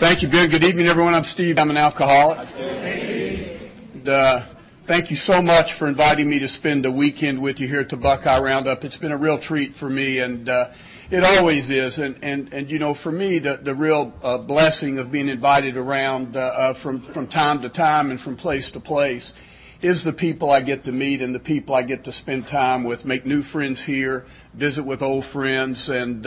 Thank you, Ben. Good evening, everyone. I'm Steve. I'm an alcoholic. And, uh, thank you so much for inviting me to spend a weekend with you here at the Buckeye Roundup. It's been a real treat for me, and uh, it always is. And, and, and you know, for me, the, the real uh, blessing of being invited around uh, uh, from, from time to time and from place to place is the people I get to meet and the people I get to spend time with, make new friends here, visit with old friends, and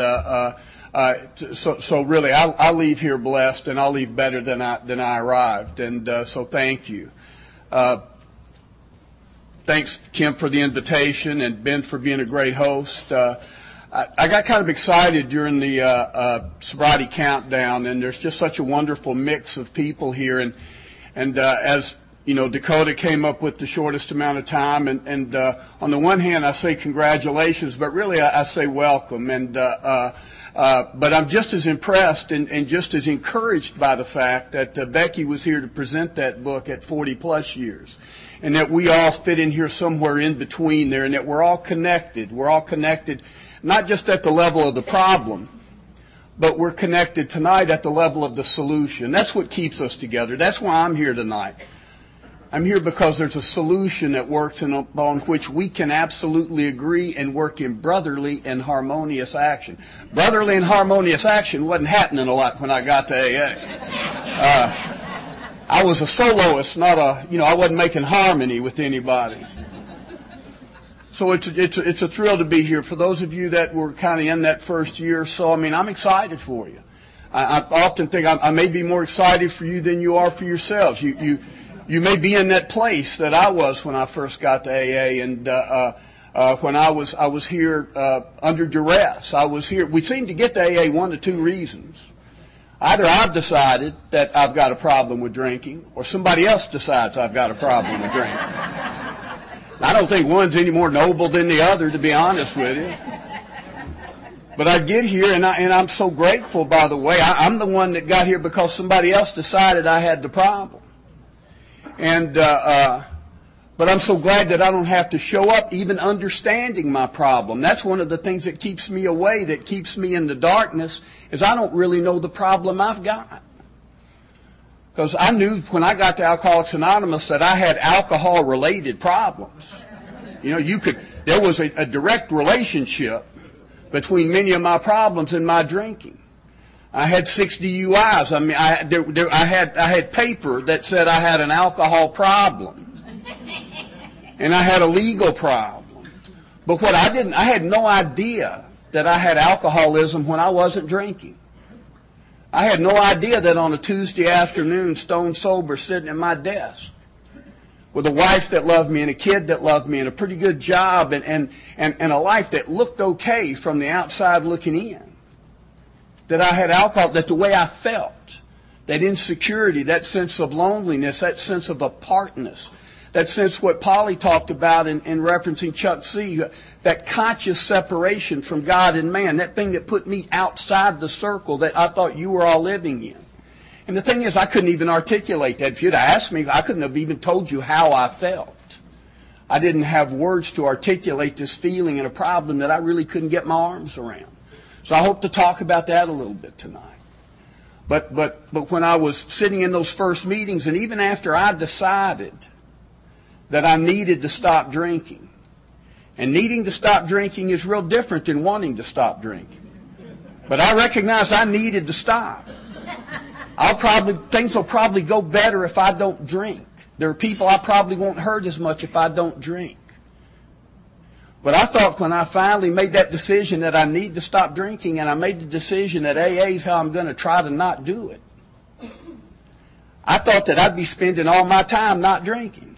uh, so, so really, I, I leave here blessed, and I'll leave better than I than I arrived. And uh, so, thank you. Uh, thanks, Kim, for the invitation, and Ben for being a great host. Uh, I, I got kind of excited during the uh, uh, sobriety countdown, and there's just such a wonderful mix of people here. And and uh, as you know, Dakota came up with the shortest amount of time, and, and uh, on the one hand, I say congratulations, but really I, I say welcome. And uh, uh, uh, but I'm just as impressed and, and, just as encouraged by the fact that uh, Becky was here to present that book at 40 plus years. And that we all fit in here somewhere in between there and that we're all connected. We're all connected, not just at the level of the problem, but we're connected tonight at the level of the solution. That's what keeps us together. That's why I'm here tonight. I'm here because there's a solution that works and upon which we can absolutely agree and work in brotherly and harmonious action. Brotherly and harmonious action wasn't happening a lot when I got to AA. Uh, I was a soloist, not a, you know, I wasn't making harmony with anybody. So it's a, it's a, it's a thrill to be here. For those of you that were kind of in that first year or so, I mean, I'm excited for you. I, I often think I, I may be more excited for you than you are for yourselves. You, you, you may be in that place that I was when I first got to AA, and uh, uh, uh, when I was I was here uh, under duress. I was here. We seem to get to AA one to two reasons. Either I've decided that I've got a problem with drinking, or somebody else decides I've got a problem with drinking. I don't think one's any more noble than the other, to be honest with you. But I get here, and, I, and I'm so grateful, by the way. I, I'm the one that got here because somebody else decided I had the problem. And, uh, uh, but I'm so glad that I don't have to show up even understanding my problem. That's one of the things that keeps me away, that keeps me in the darkness, is I don't really know the problem I've got. Because I knew when I got to Alcoholics Anonymous that I had alcohol related problems. You know, you could, there was a, a direct relationship between many of my problems and my drinking. I had six DUIs. I mean, I, there, there, I had I had paper that said I had an alcohol problem, and I had a legal problem. But what I didn't, I had no idea that I had alcoholism when I wasn't drinking. I had no idea that on a Tuesday afternoon, stone sober, sitting at my desk with a wife that loved me and a kid that loved me and a pretty good job and, and, and, and a life that looked okay from the outside looking in that I had alcohol, that the way I felt, that insecurity, that sense of loneliness, that sense of apartness, that sense what Polly talked about in, in referencing Chuck C, that conscious separation from God and man, that thing that put me outside the circle that I thought you were all living in. And the thing is, I couldn't even articulate that. If you'd asked me, I couldn't have even told you how I felt. I didn't have words to articulate this feeling and a problem that I really couldn't get my arms around. So I hope to talk about that a little bit tonight. But, but, but when I was sitting in those first meetings, and even after I decided that I needed to stop drinking, and needing to stop drinking is real different than wanting to stop drinking. But I recognized I needed to stop. I'll probably, things will probably go better if I don't drink. There are people I probably won't hurt as much if I don't drink. But I thought when I finally made that decision that I need to stop drinking and I made the decision that AA is how I'm going to try to not do it, I thought that I'd be spending all my time not drinking.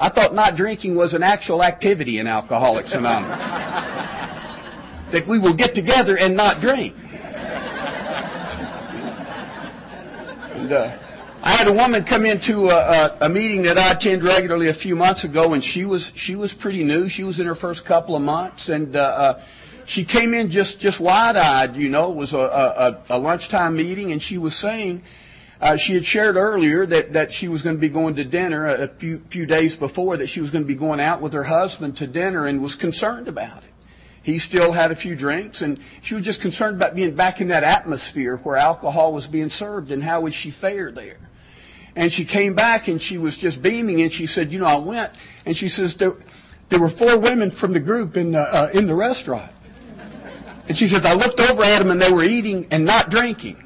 I thought not drinking was an actual activity in Alcoholics Anonymous. that we will get together and not drink. And, uh, I had a woman come into a, a, a, meeting that I attend regularly a few months ago, and she was she was pretty new. She was in her first couple of months, and uh, uh, she came in just just wide eyed. You know, it was a, a, a lunchtime meeting, and she was saying. Uh, she had shared earlier that, that she was going to be going to dinner a few, few days before, that she was going to be going out with her husband to dinner and was concerned about it. he still had a few drinks, and she was just concerned about being back in that atmosphere where alcohol was being served and how would she fare there. And she came back and she was just beaming, and she said, "You know, I went," and she says there, there were four women from the group in the uh, in the restaurant, and she says I looked over at them and they were eating and not drinking,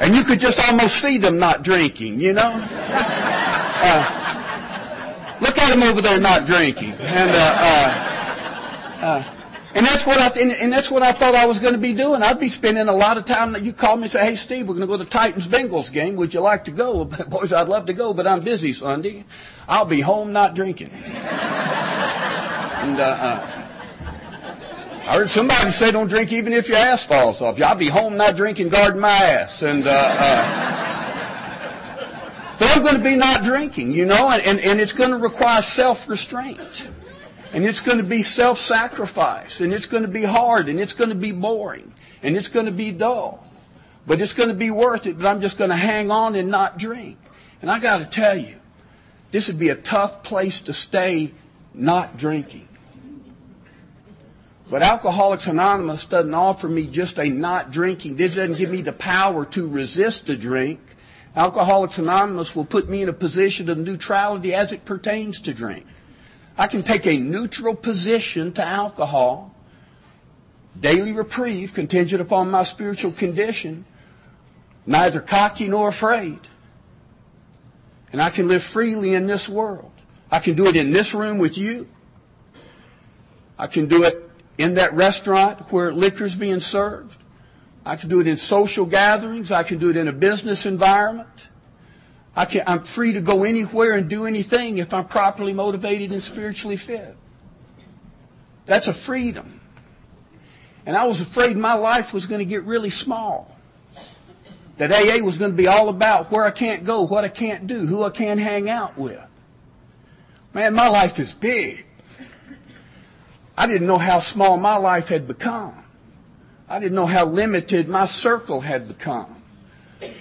and you could just almost see them not drinking, you know. Uh, look at them over there not drinking, and. Uh, uh uh, and that's what I and, and, that's what I thought I was going to be doing. I'd be spending a lot of time. You call me and say, "Hey, Steve, we're going to go to the Titans Bengals game. Would you like to go?" Boys, I'd love to go, but I'm busy Sunday. I'll be home not drinking. and uh, uh, I heard somebody say, "Don't drink even if your ass falls off." I'll be home not drinking, guarding my ass. And uh, uh, but I'm going to be not drinking, you know, and, and, and it's going to require self-restraint. And it's going to be self-sacrifice. And it's going to be hard. And it's going to be boring. And it's going to be dull. But it's going to be worth it. But I'm just going to hang on and not drink. And I got to tell you, this would be a tough place to stay not drinking. But Alcoholics Anonymous doesn't offer me just a not drinking. This doesn't give me the power to resist a drink. Alcoholics Anonymous will put me in a position of neutrality as it pertains to drink. I can take a neutral position to alcohol, daily reprieve contingent upon my spiritual condition, neither cocky nor afraid. And I can live freely in this world. I can do it in this room with you. I can do it in that restaurant where liquor's being served. I can do it in social gatherings. I can do it in a business environment. I can, I'm free to go anywhere and do anything if I'm properly motivated and spiritually fit. That's a freedom. And I was afraid my life was going to get really small. That AA was going to be all about where I can't go, what I can't do, who I can't hang out with. Man, my life is big. I didn't know how small my life had become. I didn't know how limited my circle had become.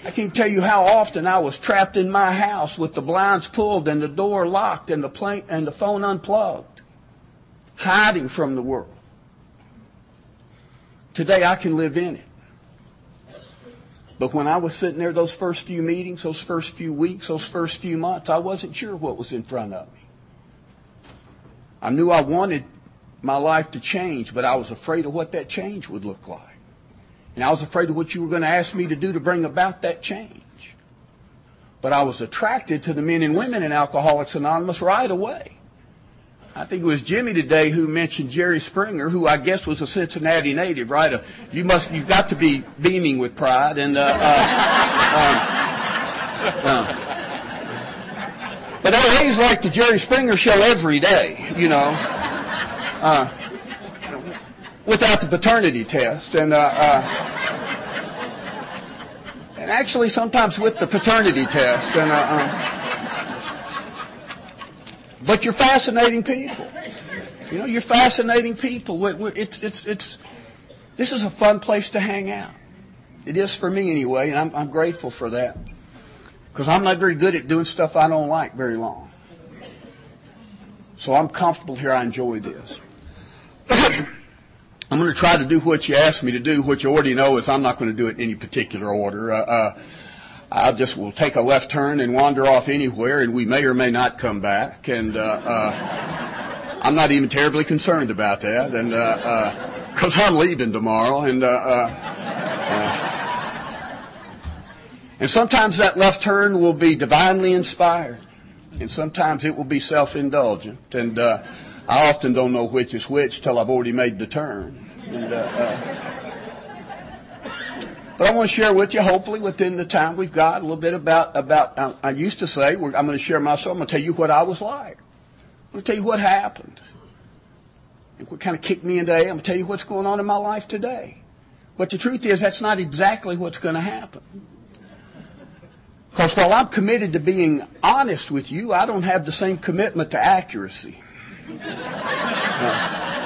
I can't tell you how often I was trapped in my house with the blinds pulled and the door locked and the, plane, and the phone unplugged, hiding from the world. Today I can live in it. But when I was sitting there those first few meetings, those first few weeks, those first few months, I wasn't sure what was in front of me. I knew I wanted my life to change, but I was afraid of what that change would look like. And I was afraid of what you were going to ask me to do to bring about that change. But I was attracted to the men and women in Alcoholics Anonymous right away. I think it was Jimmy today who mentioned Jerry Springer, who I guess was a Cincinnati native, right? Uh, you must, you've got to be beaming with pride. And, uh, uh, uh but AA's like the Jerry Springer show every day, you know. Uh, without the paternity test. And, uh, uh, and actually sometimes with the paternity test. And, uh, um, but you're fascinating people. You know, you're fascinating people. It's, it's, it's, this is a fun place to hang out. It is for me anyway, and I'm, I'm grateful for that. Because I'm not very good at doing stuff I don't like very long. So I'm comfortable here. I enjoy this. I'm going to try to do what you asked me to do. What you already know is I'm not going to do it in any particular order. Uh, uh, I just will take a left turn and wander off anywhere, and we may or may not come back. And uh, uh, I'm not even terribly concerned about that, and because uh, uh, I'm leaving tomorrow. And and sometimes that left turn will be divinely inspired, and sometimes it will be self-indulgent. And I often don't know which is which till I've already made the turn. And, uh, uh, but I want to share with you, hopefully within the time we've got, a little bit about, about uh, I used to say, I'm going to share my soul. I'm going to tell you what I was like. I'm going to tell you what happened. And what kind of kicked me into AA. I'm going to tell you what's going on in my life today. But the truth is, that's not exactly what's going to happen. Because while I'm committed to being honest with you, I don't have the same commitment to accuracy. Uh,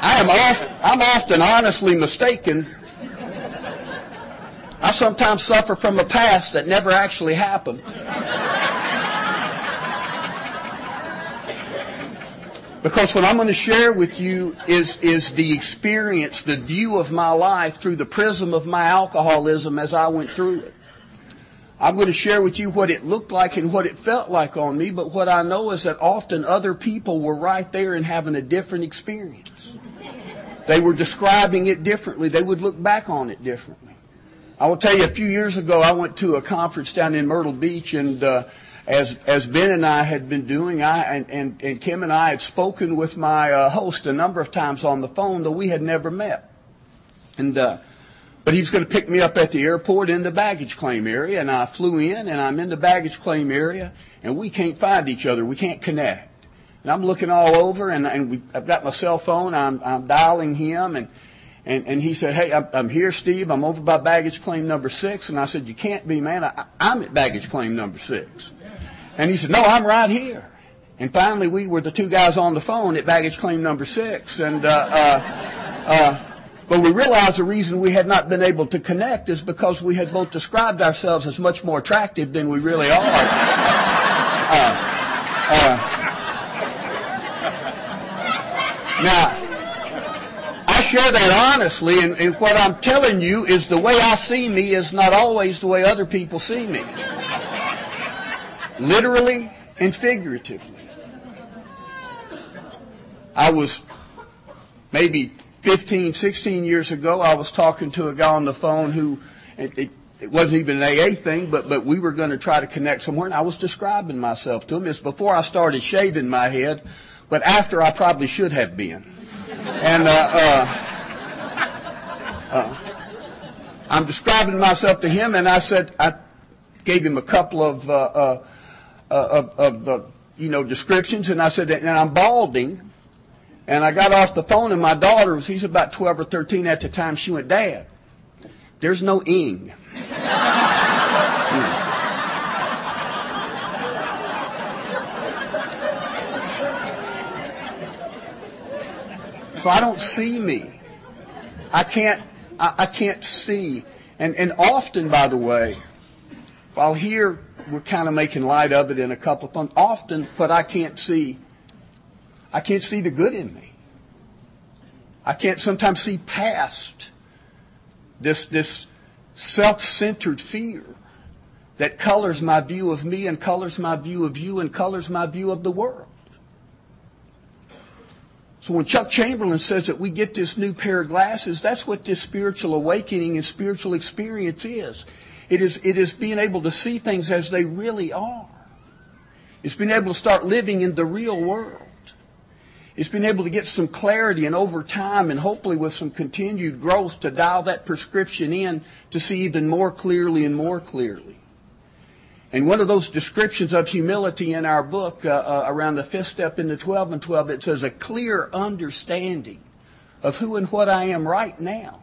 I am I'm often honestly mistaken. I sometimes suffer from a past that never actually happened. Because what I'm going to share with you is, is the experience, the view of my life through the prism of my alcoholism as I went through it. I'm going to share with you what it looked like and what it felt like on me, but what I know is that often other people were right there and having a different experience. They were describing it differently. They would look back on it differently. I will tell you, a few years ago, I went to a conference down in Myrtle Beach, and uh, as as Ben and I had been doing, I and, and, and Kim and I had spoken with my uh, host a number of times on the phone, though we had never met. And uh, but he was going to pick me up at the airport in the baggage claim area, and I flew in, and I'm in the baggage claim area, and we can't find each other. We can't connect. And I'm looking all over, and, and we, I've got my cell phone. I'm, I'm dialing him, and, and, and he said, hey, I'm, I'm here, Steve. I'm over by baggage claim number six. And I said, you can't be, man. I, I'm at baggage claim number six. And he said, no, I'm right here. And finally, we were the two guys on the phone at baggage claim number six. And, uh, uh, uh, but we realized the reason we had not been able to connect is because we had both described ourselves as much more attractive than we really are. Uh, uh, now, I share that honestly, and, and what I'm telling you is the way I see me is not always the way other people see me. Literally and figuratively. I was maybe 15, 16 years ago, I was talking to a guy on the phone who, it, it, it wasn't even an AA thing, but, but we were going to try to connect somewhere, and I was describing myself to him. It's before I started shaving my head but after I probably should have been. And uh, uh, uh, I'm describing myself to him, and I said I gave him a couple of, uh, uh, uh, of, of you know descriptions, and I said, and I'm balding. And I got off the phone, and my daughter was, he's about 12 or 13 at the time, she went, Dad, there's no ing. So I don't see me. I can't, I, I can't see. And, and often, by the way, while here we're kind of making light of it in a couple of fun, often what I can't see, I can't see the good in me. I can't sometimes see past this, this self-centered fear that colors my view of me and colors my view of you and colors my view of the world. So when Chuck Chamberlain says that we get this new pair of glasses, that's what this spiritual awakening and spiritual experience is. It is, it is being able to see things as they really are. It's being able to start living in the real world. It's been able to get some clarity and over time and hopefully with some continued growth to dial that prescription in to see even more clearly and more clearly. And one of those descriptions of humility in our book, uh, uh, around the fifth step in the 12 and 12, it says a clear understanding of who and what I am right now,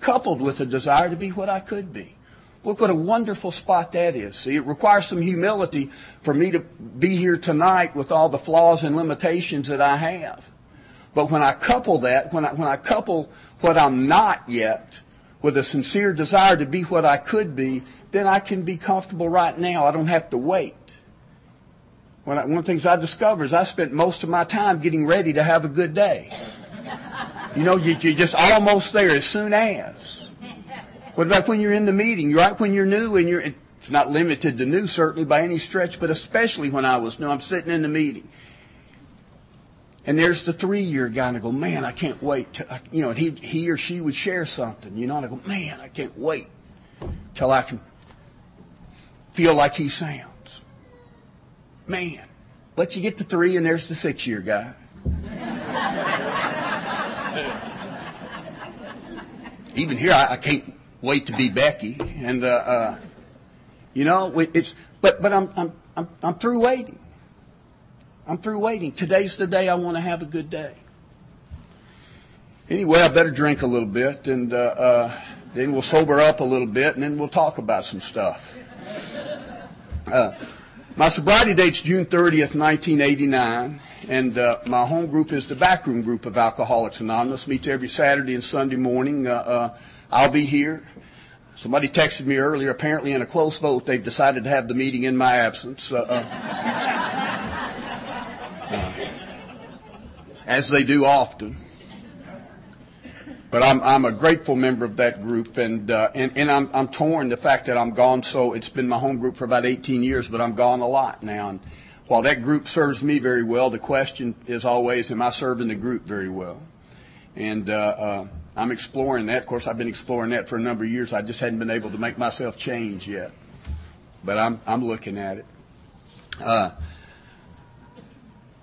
coupled with a desire to be what I could be. Look what a wonderful spot that is. See, it requires some humility for me to be here tonight with all the flaws and limitations that I have. But when I couple that, when I, when I couple what I'm not yet with a sincere desire to be what I could be, then I can be comfortable right now. I don't have to wait. I, one of the things I discovered is I spent most of my time getting ready to have a good day. You know, you, you're just almost there as soon as. What about when you're in the meeting? Right when you're new and you're, it's not limited to new certainly by any stretch, but especially when I was new, I'm sitting in the meeting. And there's the three-year guy, and I go, man, I can't wait. To, you know, and he, he or she would share something, you know, and I go, man, I can't wait till I can feel like he sounds. Man. But you get the three, and there's the six year guy. Even here, I, I, can't wait to be Becky. And, uh, uh, you know, it's, but, but I'm, I'm, I'm, I'm through waiting. I'm through waiting. Today's the day I want to have a good day. Anyway, I better drink a little bit, and uh, uh, then we'll sober up a little bit, and then we'll talk about some stuff. Uh, my sobriety date's June 30th, 1989, and uh, my home group is the backroom group of Alcoholics Anonymous. Meets every Saturday and Sunday morning. Uh, uh, I'll be here. Somebody texted me earlier. Apparently, in a close vote, they've decided to have the meeting in my absence. Uh, uh, as they do often. But I'm, I'm a grateful member of that group, and, uh, and, and I'm, I'm torn the fact that I'm gone so, it's been my home group for about 18 years, but I'm gone a lot now. And while that group serves me very well, the question is always, am I serving the group very well? And uh, uh, I'm exploring that. Of course, I've been exploring that for a number of years. I just hadn't been able to make myself change yet. But I'm, I'm looking at it. Uh,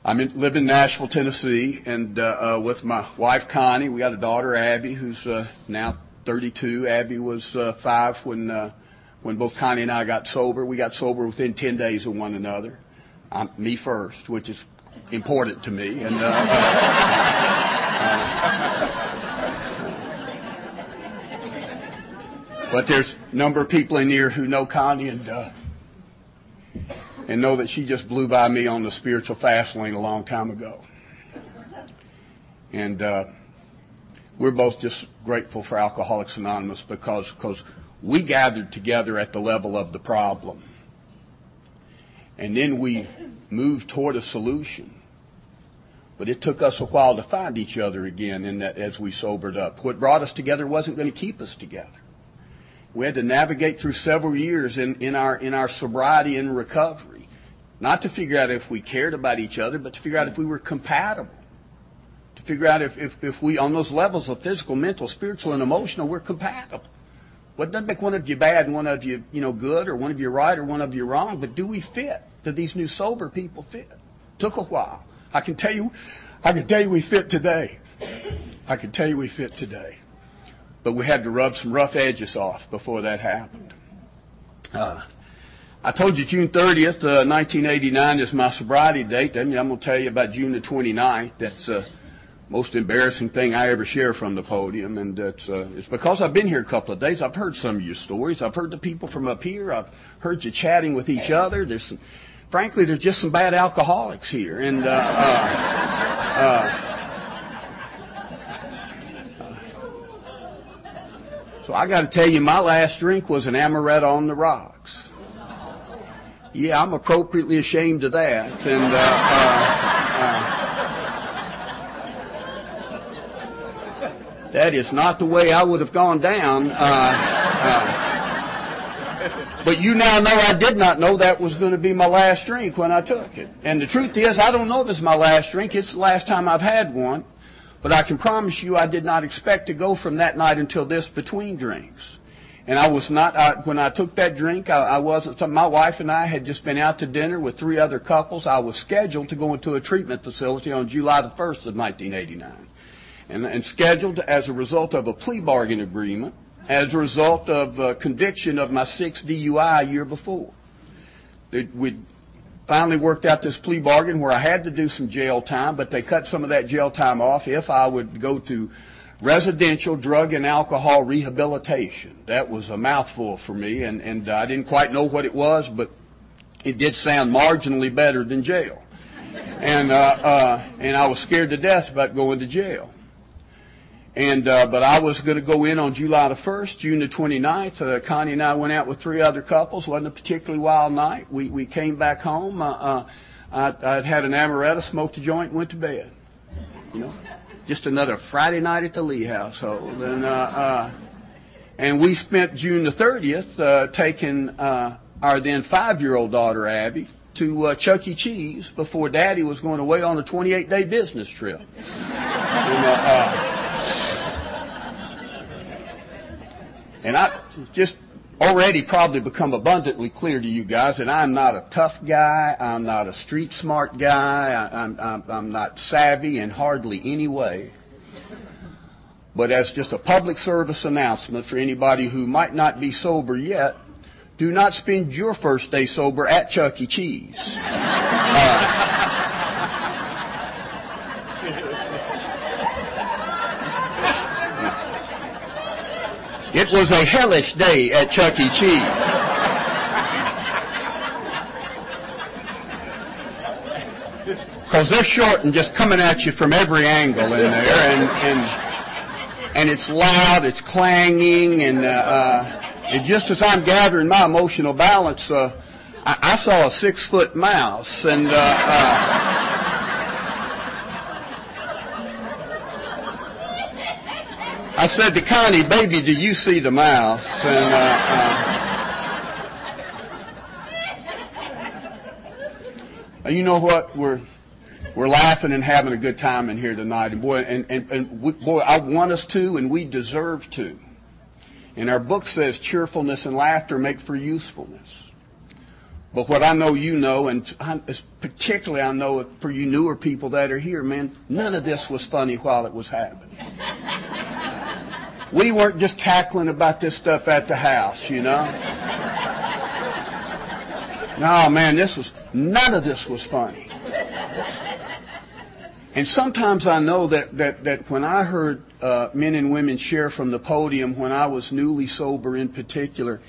I live in Nashville, Tennessee, and uh, uh, with my wife Connie, we got a daughter Abby, who's uh, now 32. Abby was uh, five when uh, when both Connie and I got sober. We got sober within 10 days of one another. I'm, me first, which is important to me, and. Uh, but there's a number of people in here who know Connie and and know that she just blew by me on the spiritual fast lane a long time ago. And uh, we're both just grateful for Alcoholics Anonymous because because we gathered together at the level of the problem, and then we moved toward a solution. But it took us a while to find each other again in that as we sobered up. What brought us together wasn't going to keep us together. We had to navigate through several years in, in our in our sobriety and recovery not to figure out if we cared about each other, but to figure out if we were compatible. To figure out if, if, if we, on those levels of physical, mental, spiritual, and emotional, we're compatible. What doesn't make one of you bad and one of you, you know, good, or one of you right or one of you wrong, but do we fit? Do these new sober people fit? Took a while. I can tell you, I can tell you we fit today. I can tell you we fit today. But we had to rub some rough edges off before that happened. Uh, I told you June 30th, uh, 1989 is my sobriety date. Then I'm going to tell you about June the 29th. That's the uh, most embarrassing thing I ever share from the podium. And it's, uh, it's because I've been here a couple of days. I've heard some of your stories. I've heard the people from up here. I've heard you chatting with each other. There's some, frankly, there's just some bad alcoholics here. And, uh, uh, so I got to tell you, my last drink was an amaretto on the rocks. Yeah, I'm appropriately ashamed of that. And uh, uh, uh, that is not the way I would have gone down. Uh, uh, but you now know I did not know that was going to be my last drink when I took it. And the truth is, I don't know if it's my last drink. It's the last time I've had one. But I can promise you I did not expect to go from that night until this between drinks. And I was not, I, when I took that drink, I, I wasn't, my wife and I had just been out to dinner with three other couples. I was scheduled to go into a treatment facility on July the 1st of 1989. And, and scheduled as a result of a plea bargain agreement, as a result of uh, conviction of my sixth DUI a year before. We finally worked out this plea bargain where I had to do some jail time, but they cut some of that jail time off if I would go to residential drug and alcohol rehabilitation. That was a mouthful for me, and, and I didn't quite know what it was, but it did sound marginally better than jail. And, uh, uh, and I was scared to death about going to jail. And, uh, but I was going to go in on July the 1st, June the 29th. Uh, Connie and I went out with three other couples. wasn't a particularly wild night. We, we came back home. Uh, uh, I, I'd had an amaretto, smoked a joint, went to bed. You know? just another Friday night at the Lee household. And, uh, uh, and we spent June the 30th uh, taking our then five-year-old daughter, Abby, to uh, Chuck E. Cheese before Daddy was going away on a 28-day business trip. and, uh, uh, and I just already probably become abundantly clear to you guys that I'm not a tough guy. I'm not a street smart guy. I, am I'm, I'm not savvy in hardly any way. But as just a public service announcement for anybody who might not be sober yet, do not spend your first day sober at Chuck E. Cheese. Uh, It was a hellish day at Chuck E. Cheese. Because they're short and just coming at you from every angle in there, and and and it's loud, it's clanging, and uh, uh, and just as I'm gathering my emotional balance, uh, I, I saw a six foot mouse, and. Uh, uh, I said to Connie, baby, do you see the mouse? And, uh, uh, you know what? We're, we're laughing and having a good time in here tonight. And boy, and, and, and we, boy, I want us to, and we deserve to. And our book says cheerfulness and laughter make for usefulness. But what I know you know, and particularly I know for you newer people that are here, man, none of this was funny while it was happening. We weren't just cackling about this stuff at the house, you know. No, man, this was, none of this was funny. And sometimes I know that, that, that when I heard uh, men and women share from the podium when I was newly sober in particular,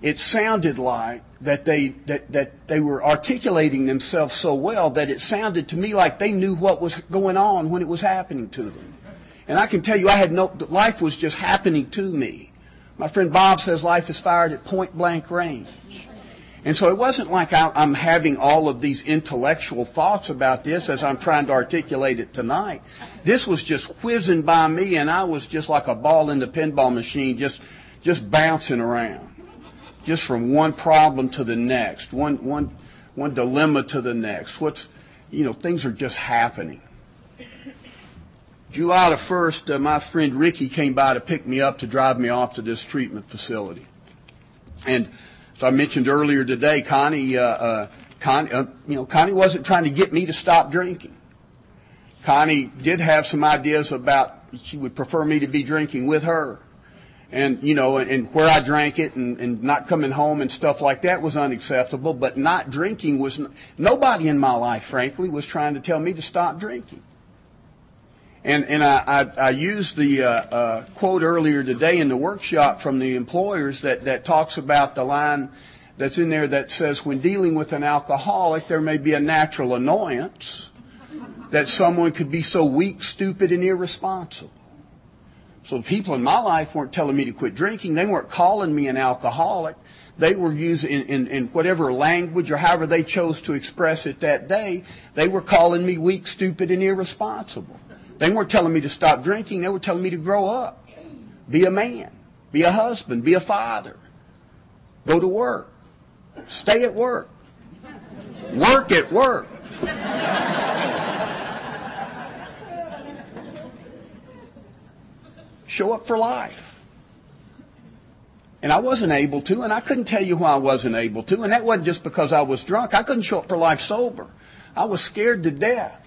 it sounded like that they that, that they were articulating themselves so well that it sounded to me like they knew what was going on when it was happening to them. And I can tell you, I had no life was just happening to me. My friend Bob says life is fired at point blank range. And so it wasn't like I'm having all of these intellectual thoughts about this as I'm trying to articulate it tonight. This was just whizzing by me, and I was just like a ball in the pinball machine, just just bouncing around just from one problem to the next, one, one, one dilemma to the next. What's, you know, things are just happening. July the 1st, uh, my friend Ricky came by to pick me up to drive me off to this treatment facility. And as I mentioned earlier today, Connie, uh, uh, Connie, uh, you know, Connie wasn't trying to get me to stop drinking. Connie did have some ideas about she would prefer me to be drinking with her and you know, and, and where I drank it, and, and not coming home and stuff like that was unacceptable. But not drinking was nobody in my life, frankly, was trying to tell me to stop drinking. And and I I, I used the uh, uh, quote earlier today in the workshop from the employers that that talks about the line that's in there that says when dealing with an alcoholic, there may be a natural annoyance that someone could be so weak, stupid, and irresponsible. So the people in my life weren't telling me to quit drinking. They weren't calling me an alcoholic. They were using in, in, in, whatever language or however they chose to express it that day. They were calling me weak, stupid, and irresponsible. They weren't telling me to stop drinking. They were telling me to grow up, be a man, be a husband, be a father, go to work, stay at work, work at work. show up for life. And I wasn't able to, and I couldn't tell you why I wasn't able to, and that wasn't just because I was drunk. I couldn't show up for life sober. I was scared to death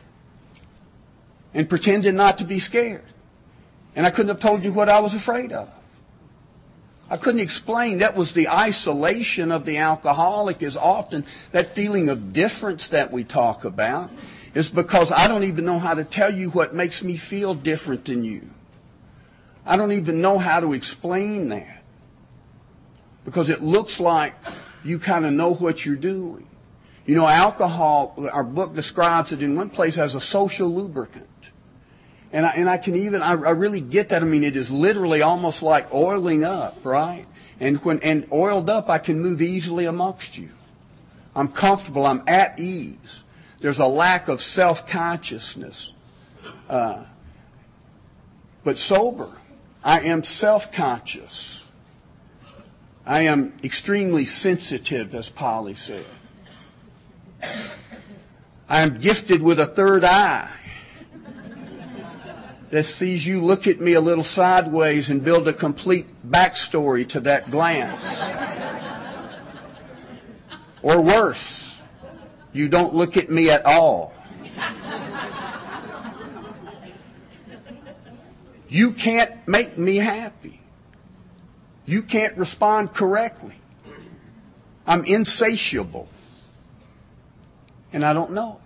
and pretended not to be scared. And I couldn't have told you what I was afraid of. I couldn't explain. That was the isolation of the alcoholic is often that feeling of difference that we talk about is because I don't even know how to tell you what makes me feel different than you. I don't even know how to explain that. Because it looks like you kind of know what you're doing. You know, alcohol, our book describes it in one place as a social lubricant. And I, and I can even, I, I really get that. I mean, it is literally almost like oiling up, right? And when, and oiled up, I can move easily amongst you. I'm comfortable. I'm at ease. There's a lack of self-consciousness. Uh, but sober, I am self-conscious. I am extremely sensitive, as Polly said. I am gifted with a third eye that sees you look at me a little sideways and build a complete backstory to that glance. Or worse, you don't look at me at all. You can't make me happy. You can't respond correctly. I'm insatiable. And I don't know.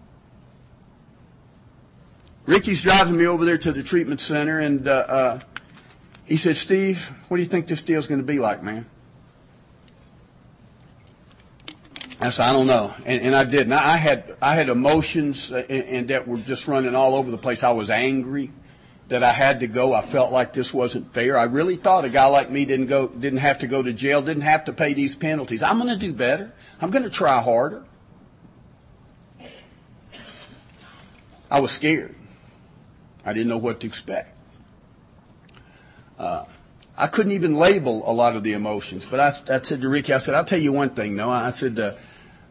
Ricky's driving me over there to the treatment center, and uh, uh, he said, Steve, what do you think this deal's going to be like, man? I said, I don't know. And, and I did. And I had, I had emotions and, uh, and that were just running all over the place. I was angry that I had to go. I felt like this wasn't fair. I really thought a guy like me didn't go, didn't have to go to jail, didn't have to pay these penalties. I'm going to do better. I'm going to try harder. I was scared. I didn't know what to expect. uh, I couldn't even label a lot of the emotions. But I, I said to Ricky, I said, I'll tell you one thing, no. I said, uh,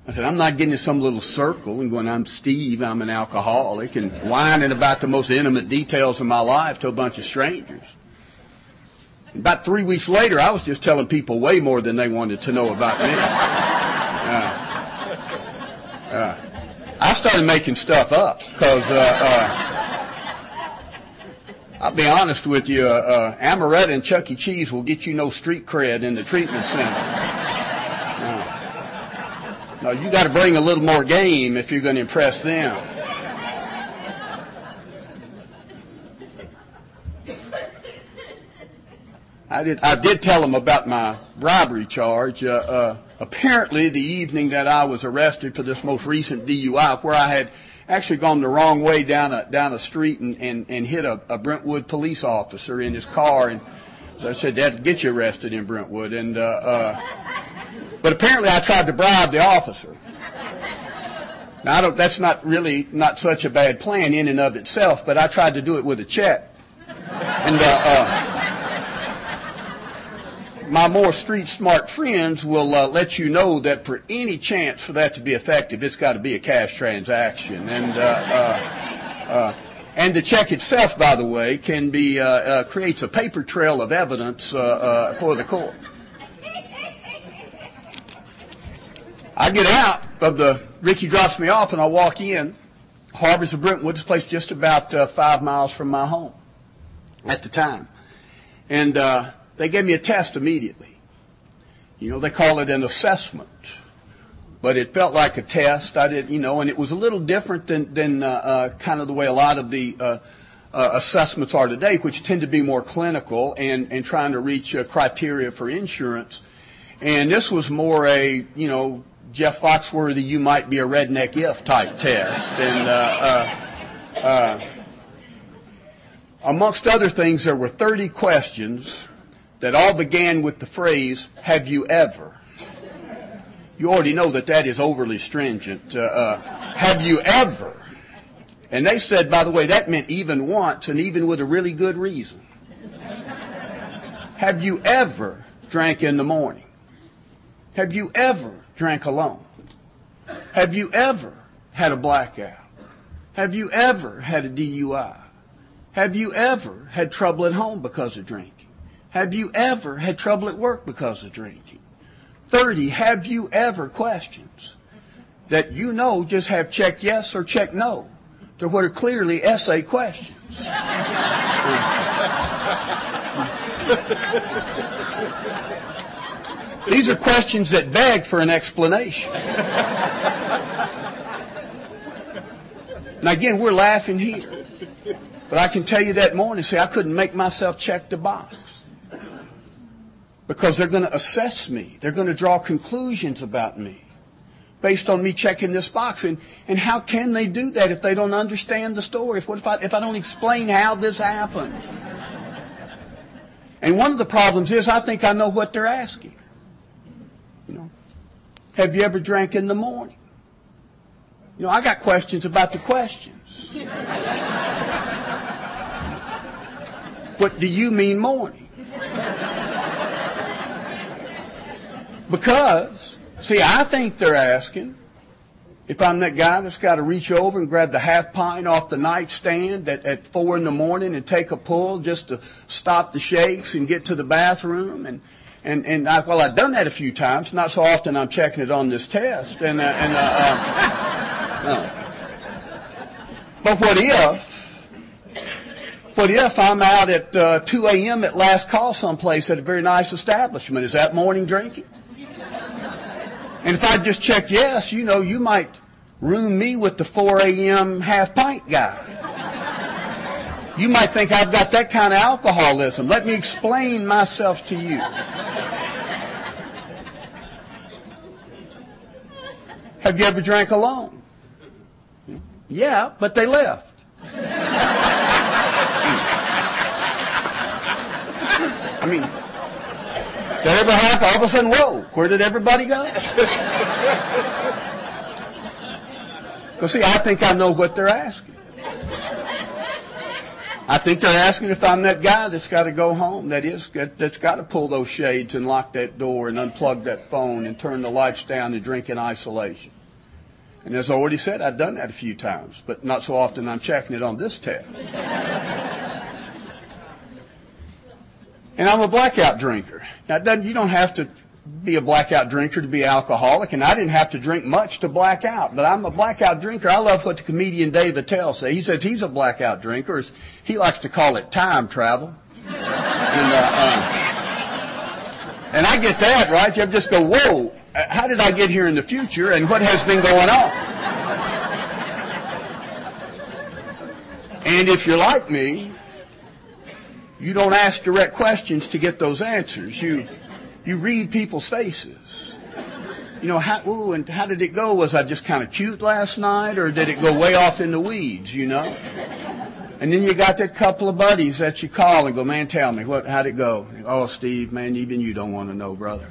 I said, I'm not getting in some little circle and going, I'm Steve, I'm an alcoholic, and whining about the most intimate details of my life to a bunch of strangers. About three weeks later, I was just telling people way more than they wanted to know about me. Uh, uh, I started making stuff up because uh, uh, I'll be honest with you, uh, uh, amaretto and Chuck E. Cheese will get you no street cred in the treatment center. No, you got to bring a little more game if you're going to impress them. I did. I did tell them about my robbery charge. Uh, uh, apparently, the evening that I was arrested for this most recent DUI, where I had actually gone the wrong way down a down a street and and, and hit a, a Brentwood police officer in his car, and so I said, "That'd get you arrested in Brentwood." And uh, uh, but apparently, I tried to bribe the officer. Now, I don't, that's not really not such a bad plan in and of itself, but I tried to do it with a check, and. Uh, uh, my more street smart friends will uh, let you know that for any chance for that to be effective, it's got to be a cash transaction. And uh, uh, uh and the check itself, by the way, can be uh, creates a paper trail of evidence for the court. I get out of the Ricky drops me off, and I walk in. Harbors of Brentwood, this place just about five miles from my home at the time, and they gave me a test immediately. You know, they call it an assessment, but it felt like a test. I didn't, you know, and it was a little different than, than uh, uh, kind of the way a lot of the uh, uh assessments are today, which tend to be more clinical and, and trying to reach criteria for insurance. And this was more a, you know, Jeff Foxworthy, you might be a redneck if type test. And, uh, uh, amongst other things, there were 30 questions that all began with the phrase, have you ever? You already know that that is overly stringent. Uh, uh, have you ever? And they said, by the way, that meant even once and even with a really good reason. Have you ever drank in the morning? Have you ever drank alone? Have you ever had a blackout? Have you ever had a DUI? Have you ever had trouble at home because of drinking? Have you ever had trouble at work because of drinking? 30, have you ever questions that you know just have check yes or check no to what are clearly essay questions? These are questions that beg for an explanation. Now again, we're laughing here. But I can tell you that morning, see, I couldn't make myself check the box because they're going to assess me. They're going to draw conclusions about me based on me checking this box. And, and how can they do that if they don't understand the story? If, what if I, if I don't explain how this happened? And one of the problems is I think I know what they're asking. You know, have you ever drank in the morning? You know, I got questions about the questions. what do you mean morning? Because, see, I think they're asking if I'm that guy that's got to reach over and grab the half pint off the nightstand at, at four in the morning and take a pull just to stop the shakes and get to the bathroom and and and I, well, I've done that a few times. Not so often. I'm checking it on this test. And uh, and uh, uh, no. But what if? What if I'm out at uh, 2 a.m. at last call someplace at a very nice establishment? Is that morning drinking? And if I just check yes, you know, you might room me with the 4 a.m. half pint guy. You might think I've got that kind of alcoholism. Let me explain myself to you. Have you ever drank alone? Yeah, but they left. I mean, that ever happen? All of a sudden, whoa, where did everybody go? Because, see, I think I know what they're asking. I think they're asking if I'm that guy that's got to go home, that is, that's got to pull those shades and lock that door and unplug that phone and turn the lights down and drink in isolation. And as I already said, I've done that a few times, but not so often I'm checking it on this test. And I'm a blackout drinker. Now, you don't have to be a blackout drinker to be alcoholic, and I didn't have to drink much to black out. But I'm a blackout drinker. I love what the comedian Dave Attell says. He says he's a blackout drinker. He likes to call it time travel. and, uh, uh, and I get that, right? You just go, whoa, how did I get here in the future, and what has been going on? And if you're like me, you don't ask direct questions to get those answers. You you read people's faces. You know, how, ooh, and how did it go? Was I just kind of cute last night, or did it go way off in the weeds, you know? And then you got that couple of buddies that you call and go, man, tell me, what, how'd it go? Oh, Steve, man, even you don't want to know, brother.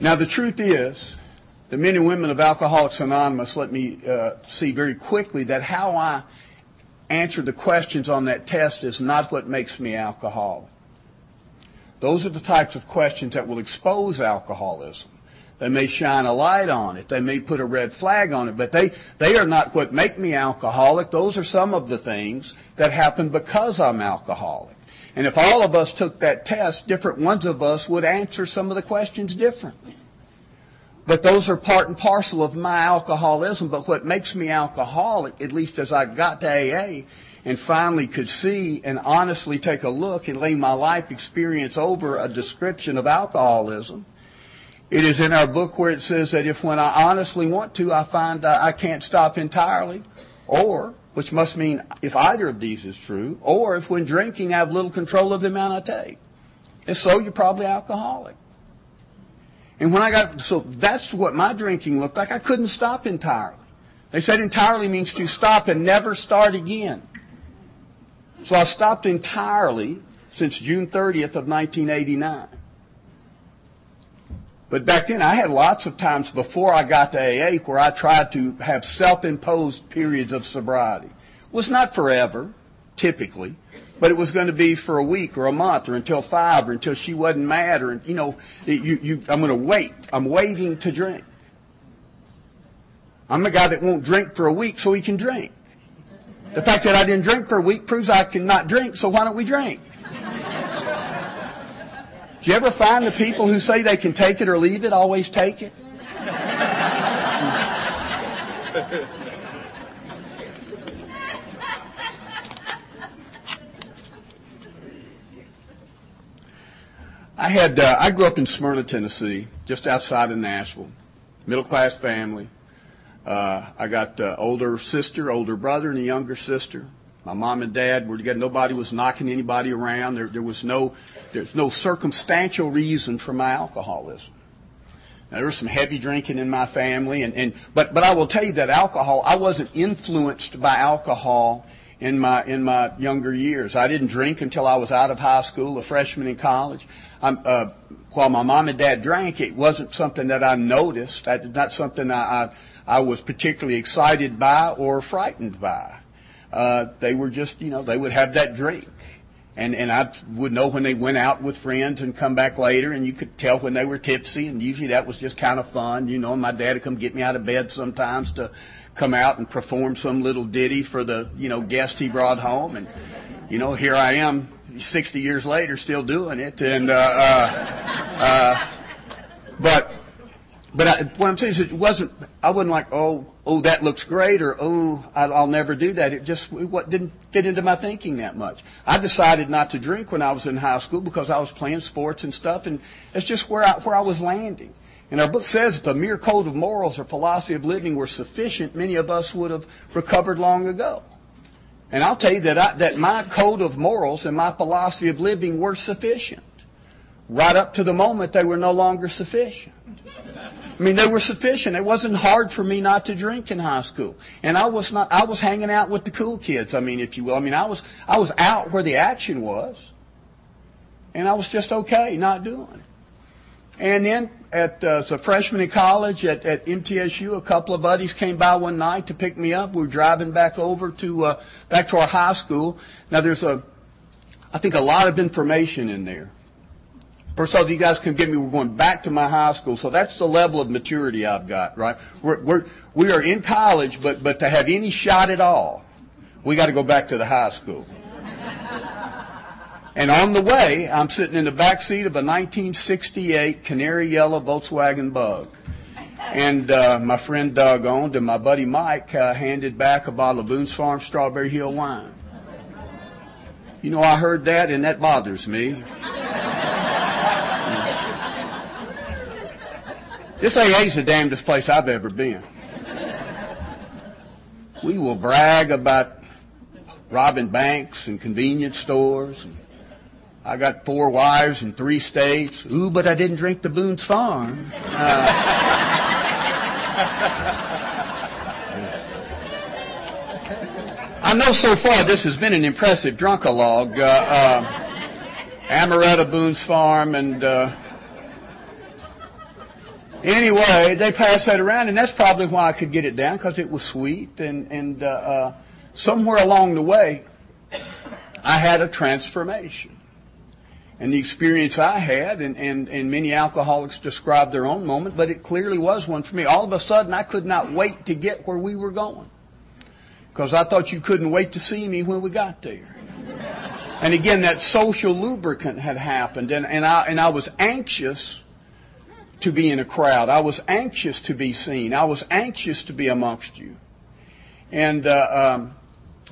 now, the truth is, the men and women of Alcoholics Anonymous let me uh, see very quickly that how I answer the questions on that test is not what makes me alcoholic. Those are the types of questions that will expose alcoholism. They may shine a light on it. They may put a red flag on it, but they, they are not what make me alcoholic. Those are some of the things that happen because I'm alcoholic. And if all of us took that test, different ones of us would answer some of the questions differently. But those are part and parcel of my alcoholism. But what makes me alcoholic, at least as I got to AA and finally could see and honestly take a look and lay my life experience over a description of alcoholism, it is in our book where it says that if when I honestly want to, I find I can't stop entirely, or, which must mean if either of these is true, or if when drinking I have little control of the amount I take. If so, you're probably alcoholic. And when I got, so that's what my drinking looked like. I couldn't stop entirely. They said entirely means to stop and never start again. So I stopped entirely since June 30th of 1989. But back then I had lots of times before I got to AA where I tried to have self-imposed periods of sobriety. It was not forever, typically but it was going to be for a week or a month or until five or until she wasn't mad or, you know, you, you, I'm going to wait. I'm waiting to drink. I'm the guy that won't drink for a week so he can drink. The fact that I didn't drink for a week proves I cannot drink, so why don't we drink? Do you ever find the people who say they can take it or leave it always take it? I had uh, I grew up in Smyrna, Tennessee, just outside of Nashville, middle class family. Uh, I got uh, older sister, older brother, and a younger sister. My mom and dad were together. Nobody was knocking anybody around. There, there was no there's no circumstantial reason for my alcoholism. Now, there was some heavy drinking in my family, and, and but but I will tell you that alcohol I wasn't influenced by alcohol in my in my younger years. I didn't drink until I was out of high school, a freshman in college. Uh, while my mom and dad drank, it wasn't something that I noticed. I, not something I, I, I was particularly excited by or frightened by. Uh, they were just, you know, they would have that drink. And, and I would know when they went out with friends and come back later, and you could tell when they were tipsy, and usually that was just kind of fun, you know. My dad would come get me out of bed sometimes to come out and perform some little ditty for the, you know, guest he brought home, and you know, here I am 60 years later still doing it. And, uh, uh, uh, but, but I, what I'm saying is it wasn't, I wasn't like, oh, oh, that looks great or, oh, I'll never do that. It just what didn't fit into my thinking that much. I decided not to drink when I was in high school because I was playing sports and stuff and it's just where I, where I was landing. And our book says if a mere code of morals or philosophy of living were sufficient, many of us would have recovered long ago. And I'll tell you that, I, that my code of morals and my philosophy of living were sufficient. Right up to the moment they were no longer sufficient. I mean, they were sufficient. It wasn't hard for me not to drink in high school. And I was not, I was hanging out with the cool kids, I mean, if you will. I mean, I was, I was out where the action was. And I was just okay not doing it. And then at uh, as a freshman in college at, at MTSU, a couple of buddies came by one night to pick me up. We were driving back over to uh, back to our high school. Now there's a, I think a lot of information in there. First of all, you guys can get me. We're going back to my high school, so that's the level of maturity I've got. Right? We're, we're we are in college, but but to have any shot at all, we got to go back to the high school. And on the way, I'm sitting in the back seat of a 1968 canary yellow Volkswagen Bug. And uh, my friend Doug owned, and my buddy Mike uh, handed back a bottle of Boone's Farm Strawberry Hill wine. You know, I heard that, and that bothers me. this AA is the damnedest place I've ever been. We will brag about robbing banks and convenience stores and I got four wives in three states. Ooh, but I didn't drink the Boone's Farm. Uh, I know so far this has been an impressive drunkalogue. Uh, uh, Amaretto Boone's Farm and uh, anyway, they passed that around, and that's probably why I could get it down because it was sweet. And and uh, uh, somewhere along the way, I had a transformation and the experience I had, and, and, and many alcoholics describe their own moment, but it clearly was one for me. All of a sudden, I could not wait to get where we were going. Because I thought you couldn't wait to see me when we got there. And again, that social lubricant had happened, and, and, I, and I was anxious to be in a crowd. I was anxious to be seen. I was anxious to be amongst you. And uh, um,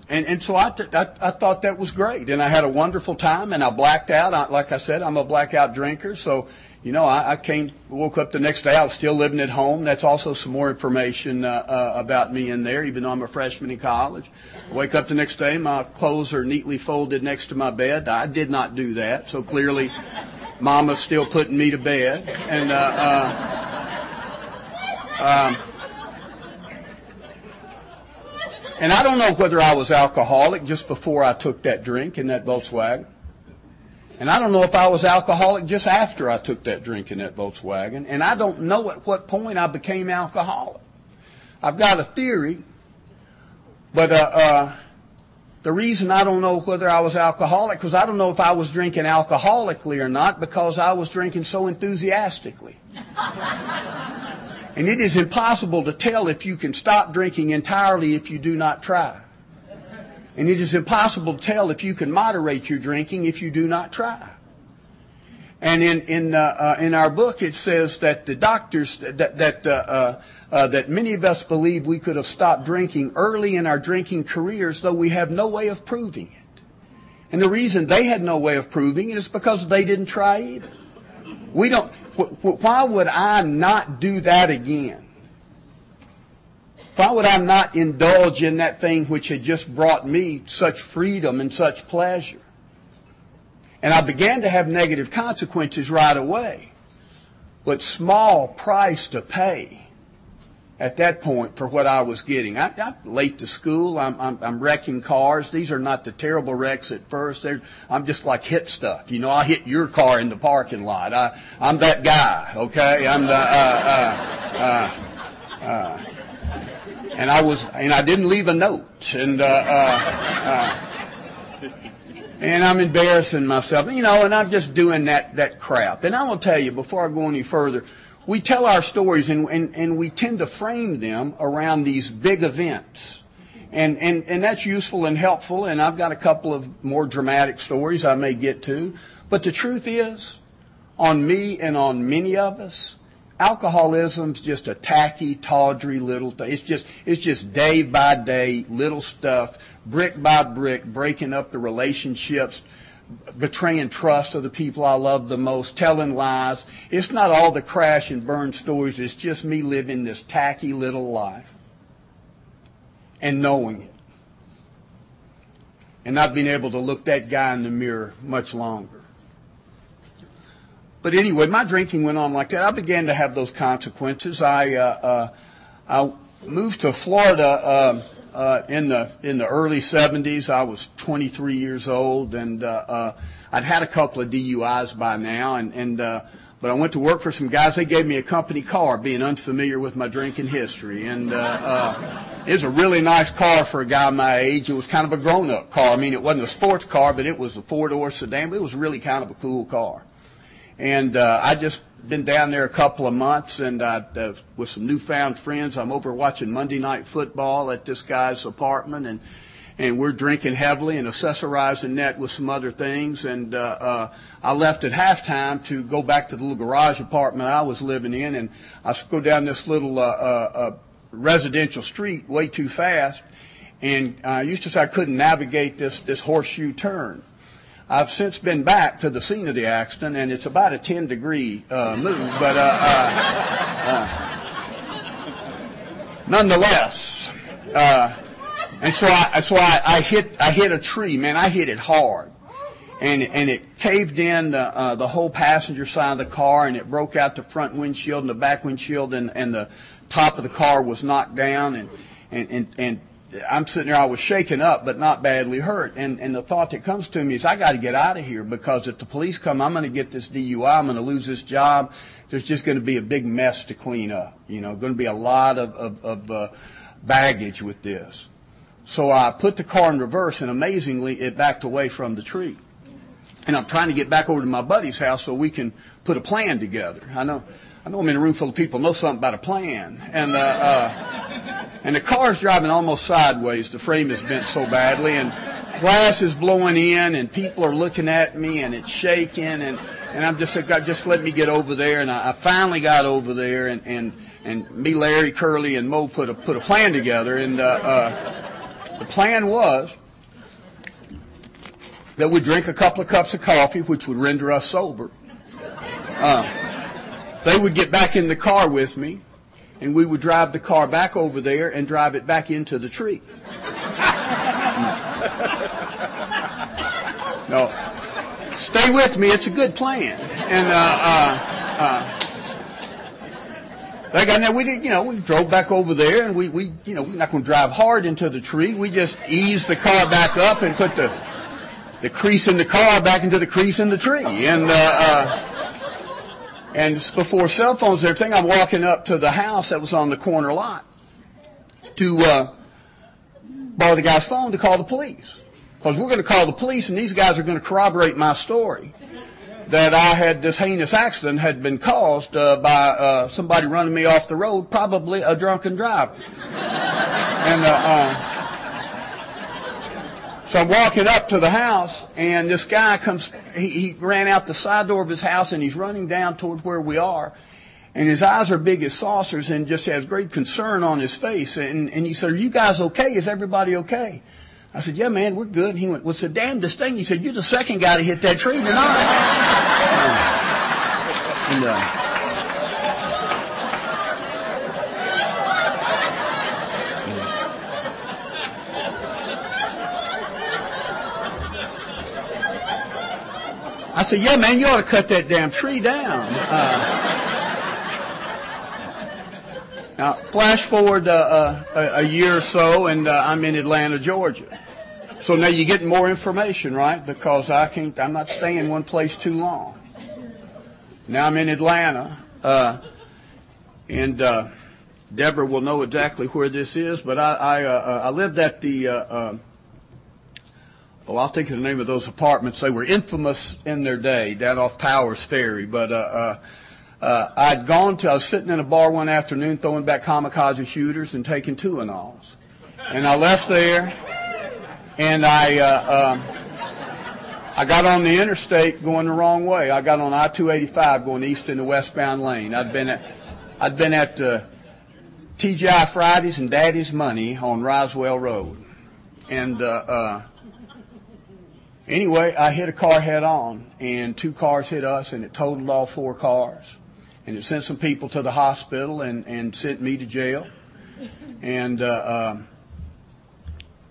and, and so I, I, I, thought that was great. And I had a wonderful time and I blacked out. I, like I said, I'm a blackout drinker. So, you know, I, I came, woke up the next day. I was still living at home. That's also some more information uh, uh, about me in there, even though I'm a freshman in college. I wake up the next day. My clothes are neatly folded next to my bed. I did not do that. So clearly, Mama's still putting me to bed. And, uh, uh um, and I don't know whether I was alcoholic just before I took that drink in that Volkswagen. And I don't know if I was alcoholic just after I took that drink in that Volkswagen. And I don't know at what point I became alcoholic. I've got a theory, but uh, uh, the reason I don't know whether I was alcoholic, because I don't know if I was drinking alcoholically or not, because I was drinking so enthusiastically. And it is impossible to tell if you can stop drinking entirely if you do not try. And it is impossible to tell if you can moderate your drinking if you do not try. And in in uh, uh, in our book, it says that the doctors that that uh, uh, uh, that many of us believe we could have stopped drinking early in our drinking careers, though we have no way of proving it. And the reason they had no way of proving it is because they didn't try either. We don't, why would I not do that again? Why would I not indulge in that thing which had just brought me such freedom and such pleasure? And I began to have negative consequences right away. But small price to pay at that point for what I was getting. I, am late to school. I'm, I'm, I'm, wrecking cars. These are not the terrible wrecks at first. They're, I'm just like hit stuff. You know, I hit your car in the parking lot. I, I'm that guy. Okay, I'm the. Uh, uh, uh, uh and I was, and I didn't leave a note, and. Uh, uh, and I'm embarrassing myself, you know, and I'm just doing that, that crap. And I will tell you, before I go any further, we tell our stories and, and, and we tend to frame them around these big events. And, and, and that's useful and helpful, and I've got a couple of more dramatic stories I may get to. But the truth is, on me and on many of us, alcoholism's just a tacky, tawdry little thing. It's just, it's just day by day little stuff, brick by brick, breaking up the relationships, betraying trust of the people I love the most, telling lies. It's not all the crash and burn stories. It's just me living this tacky little life and knowing it. And not being able to look that guy in the mirror much longer. But anyway, my drinking went on like that. I began to have those consequences. I, uh, uh, I moved to Florida. Uh, uh, in the in the early 70s. I was 23 years old, and uh, uh, I'd had a couple of DUIs by now, and and uh, but I went to work for some guys. They gave me a company car, being unfamiliar with my drinking history, and uh, uh, it was a really nice car for a guy my age. It was kind of a grown-up car. I mean, it wasn't a sports car, but it was a four-door sedan. But it was really kind of a cool car. And uh, I just been down there a couple of months, and I, uh, with some newfound friends, I'm over watching Monday Night Football at this guy's apartment, and and we're drinking heavily and accessorizing that with some other things. And uh, uh, I left at halftime to go back to the little garage apartment I was living in, and I go down this little uh, uh, uh, residential street way too fast, and I used to say I couldn't navigate this this horseshoe turn. I've since been back to the scene of the accident, and it's about a 10 degree uh, move, but uh, uh, uh nonetheless, uh, and so I so I, I, hit I hit a tree, man. I hit it hard, and and it caved in the uh, the whole passenger side of the car, and it broke out the front windshield and the back windshield, and and the top of the car was knocked down, and and and, and I'm sitting there, I was shaken up, but not badly hurt. And, and the thought that comes to me is, I got to get out of here because if the police come, I'm going to get this DUI. I'm going to lose this job. There's just going to be a big mess to clean up. You know, going to be a lot of, of, of uh, baggage with this. So I put the car in reverse, and amazingly, it backed away from the tree. And I'm trying to get back over to my buddy's house so we can put a plan together. I know, I know I'm in a room full of people know something about a plan. And, uh, uh, and the car's driving almost sideways. The frame is bent so badly, and glass is blowing in, and people are looking at me, and it's shaking, and and I'm just like, God, just let me get over there, and I, I finally got over there, and and and me, Larry, Curly, and Moe put a put a plan together, and uh, uh, the plan was that we'd drink a couple of cups of coffee, which would render us sober. Uh, they would get back in the car with me and we would drive the car back over there and drive it back into the tree. no, stay with me. It's a good plan. And uh, uh, uh, like I know we did, you know, we drove back over there, and we, we, you know, we're not going to drive hard into the tree. We just eased the car back up and put the the crease in the car back into the crease in the tree, and. Uh, uh, and before cell phones everything, I'm walking up to the house that was on the corner lot to uh, borrow the guy's phone to call the police. Because we're going to call the police, and these guys are going to corroborate my story that I had this heinous accident had been caused uh, by uh, somebody running me off the road, probably a drunken driver. and uh, uh so I'm walking up to the house, and this guy comes. He, he ran out the side door of his house, and he's running down toward where we are. And his eyes are big as saucers, and just has great concern on his face. And, and he said, "Are you guys okay? Is everybody okay?" I said, "Yeah, man, we're good." And he went, "What's the damnedest thing?" He said, "You're the second guy to hit that tree tonight." and, uh, I said, yeah, man, you ought to cut that damn tree down. Uh, now, flash forward uh, uh, a, year or so, and uh, I'm in Atlanta, Georgia. So now you're getting more information, right? Because I can't, I'm not staying one place too long. Now I'm in Atlanta, uh, and uh, Deborah will know exactly where this is, but I, I, I lived at the well, I'll think of the name of those apartments. They were infamous in their day down off Powers Ferry. But uh, uh, uh, I'd gone to, I was sitting in a bar one afternoon throwing back kamikaze shooters and taking Tuinals. And alls. And I left there and I, uh, um, I got on the interstate going the wrong way. I got on I-285 going east in the westbound lane. I'd been at, I'd been at uh, TGI Fridays and Daddy's Money on Roswell Road. And uh, uh, Anyway, I hit a car head on, and two cars hit us, and it totaled all four cars. And it sent some people to the hospital and, and sent me to jail. And uh, um,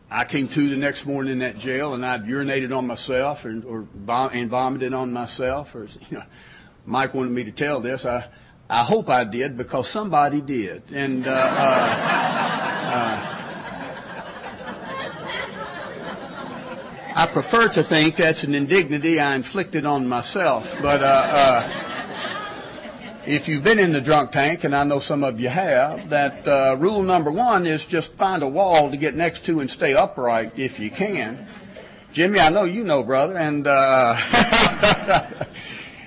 I came to the next morning in that jail, and I'd urinated on myself and, or and vomited on myself. Or you know, Mike wanted me to tell this. I I hope I did because somebody did. And uh, uh, I prefer to think that's an indignity I inflicted on myself. But uh, uh, if you've been in the drunk tank, and I know some of you have, that uh, rule number one is just find a wall to get next to and stay upright if you can. Jimmy, I know you know, brother, and uh,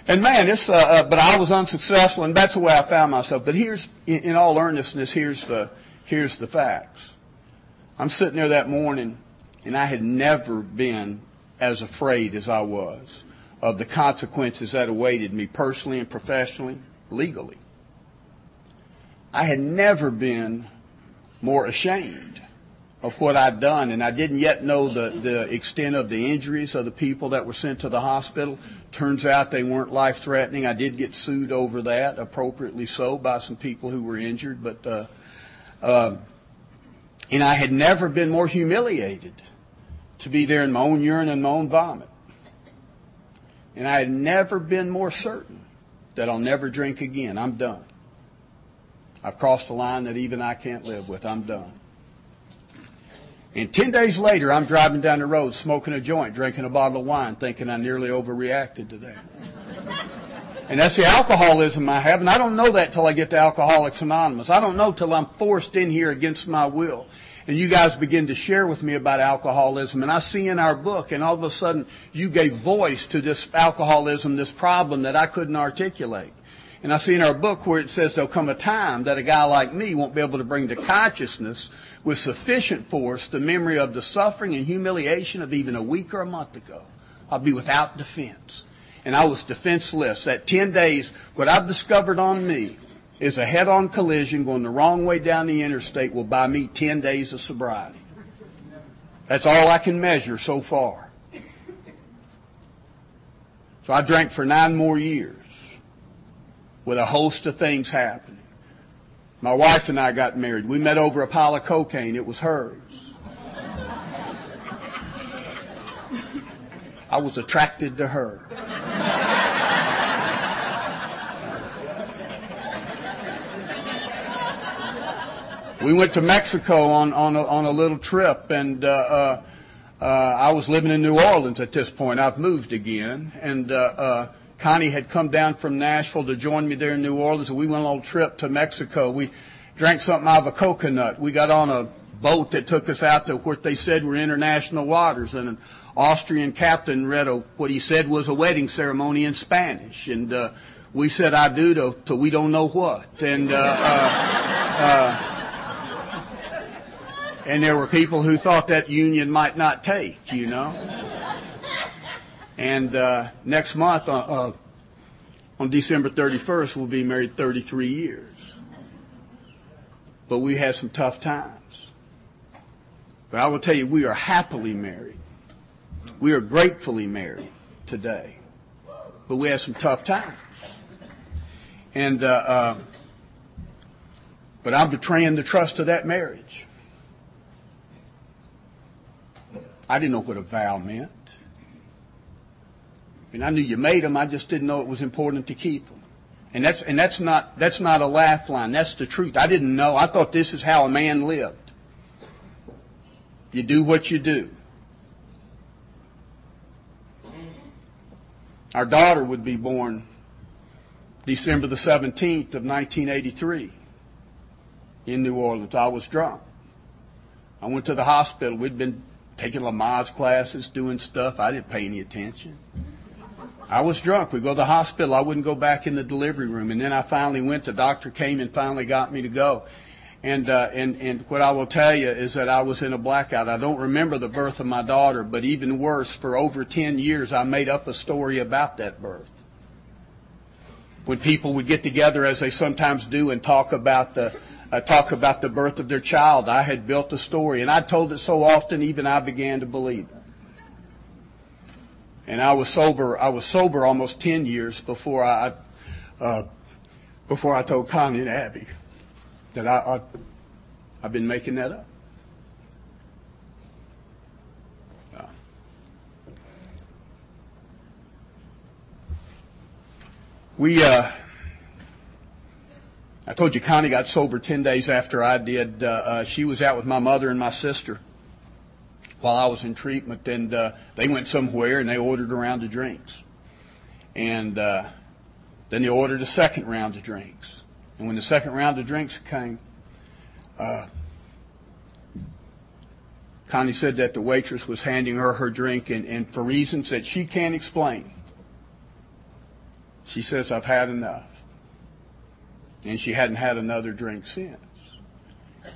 and man, it's uh, uh, but I was unsuccessful, and that's the way I found myself. But here's, in, in all earnestness, here's the here's the facts. I'm sitting there that morning, and I had never been as afraid as I was of the consequences that awaited me personally and professionally, legally. I had never been more ashamed of what I'd done, and I didn't yet know the, the extent of the injuries of the people that were sent to the hospital. Turns out they weren't life threatening. I did get sued over that, appropriately so, by some people who were injured, but uh, uh, and I had never been more humiliated to be there in my own urine and my own vomit. And I had never been more certain that I'll never drink again. I'm done. I've crossed a line that even I can't live with. I'm done. And 10 days later, I'm driving down the road smoking a joint, drinking a bottle of wine, thinking I nearly overreacted to that. And that's the alcoholism I have, and I don't know that till I get to Alcoholics Anonymous. I don't know till I'm forced in here against my will and you guys begin to share with me about alcoholism. And I see in our book, and all of a sudden you gave voice to this alcoholism, this problem that I couldn't articulate. And I see in our book where it says there'll come a time that a guy like me won't be able to bring to consciousness with sufficient force the memory of the suffering and humiliation of even a week or a month ago. I'll be without defense. And I was defenseless. That 10 days, what I've discovered on me is a head-on collision going the wrong way down the interstate will buy me 10 days of sobriety. That's all I can measure so far. So I drank for nine more years with a host of things happening. My wife and I got married. We met over a pile of cocaine. It was hers. I was attracted to her. We went to Mexico on, on, a, on a little trip, and uh, uh, uh, I was living in New Orleans at this point. I've moved again, and uh, uh, Connie had come down from Nashville to join me there in New Orleans, and we went on a little trip to Mexico. We drank something out of a coconut. We got on a boat that took us out to what they said were international waters, and an Austrian captain read a, what he said was a wedding ceremony in Spanish, and uh, we said I do to, to we don't know what, and. And there were people who thought that union might not take, you know. And uh, next month, uh, uh, on December 31st, we'll be married 33 years. But we had some tough times. But I will tell you, we are happily married. We are gratefully married today. But we had some tough times. And, uh, uh, but I'm betraying the trust of that marriage. I didn't know what a vow meant. I mean, I knew you made them. I just didn't know it was important to keep them. And that's, and that's not, that's not a laugh line. That's the truth. I didn't know. I thought this is how a man lived. You do what you do. Our daughter would be born December the 17th of 1983 in New Orleans. I was drunk. I went to the hospital. We'd been taking Lamaze classes, doing stuff. I didn't pay any attention. I was drunk. We go to the hospital. I wouldn't go back in the delivery room. And then I finally went. The doctor came and finally got me to go. And, uh, and, and what I will tell you is that I was in a blackout. I don't remember the birth of my daughter, but even worse, for over 10 years, I made up a story about that birth. When people would get together, as they sometimes do, and talk about the, uh, talk about the birth of their child. I had built a story, and I told it so often, even I began to believe it. And I was sober. I was sober almost ten years before I uh, before I told Connie and Abby that I, I I've been making that up. We uh, I told you Connie got sober 10 days after I did. Uh, uh, she was out with my mother and my sister while I was in treatment, and uh, they went somewhere and they ordered a round of drinks. And uh, Then they ordered a second round of drinks. And when the second round of drinks came, uh, Connie said that the waitress was handing her her drink, and, and for reasons that she can't explain, she says, I've had enough. And she hadn't had another drink since.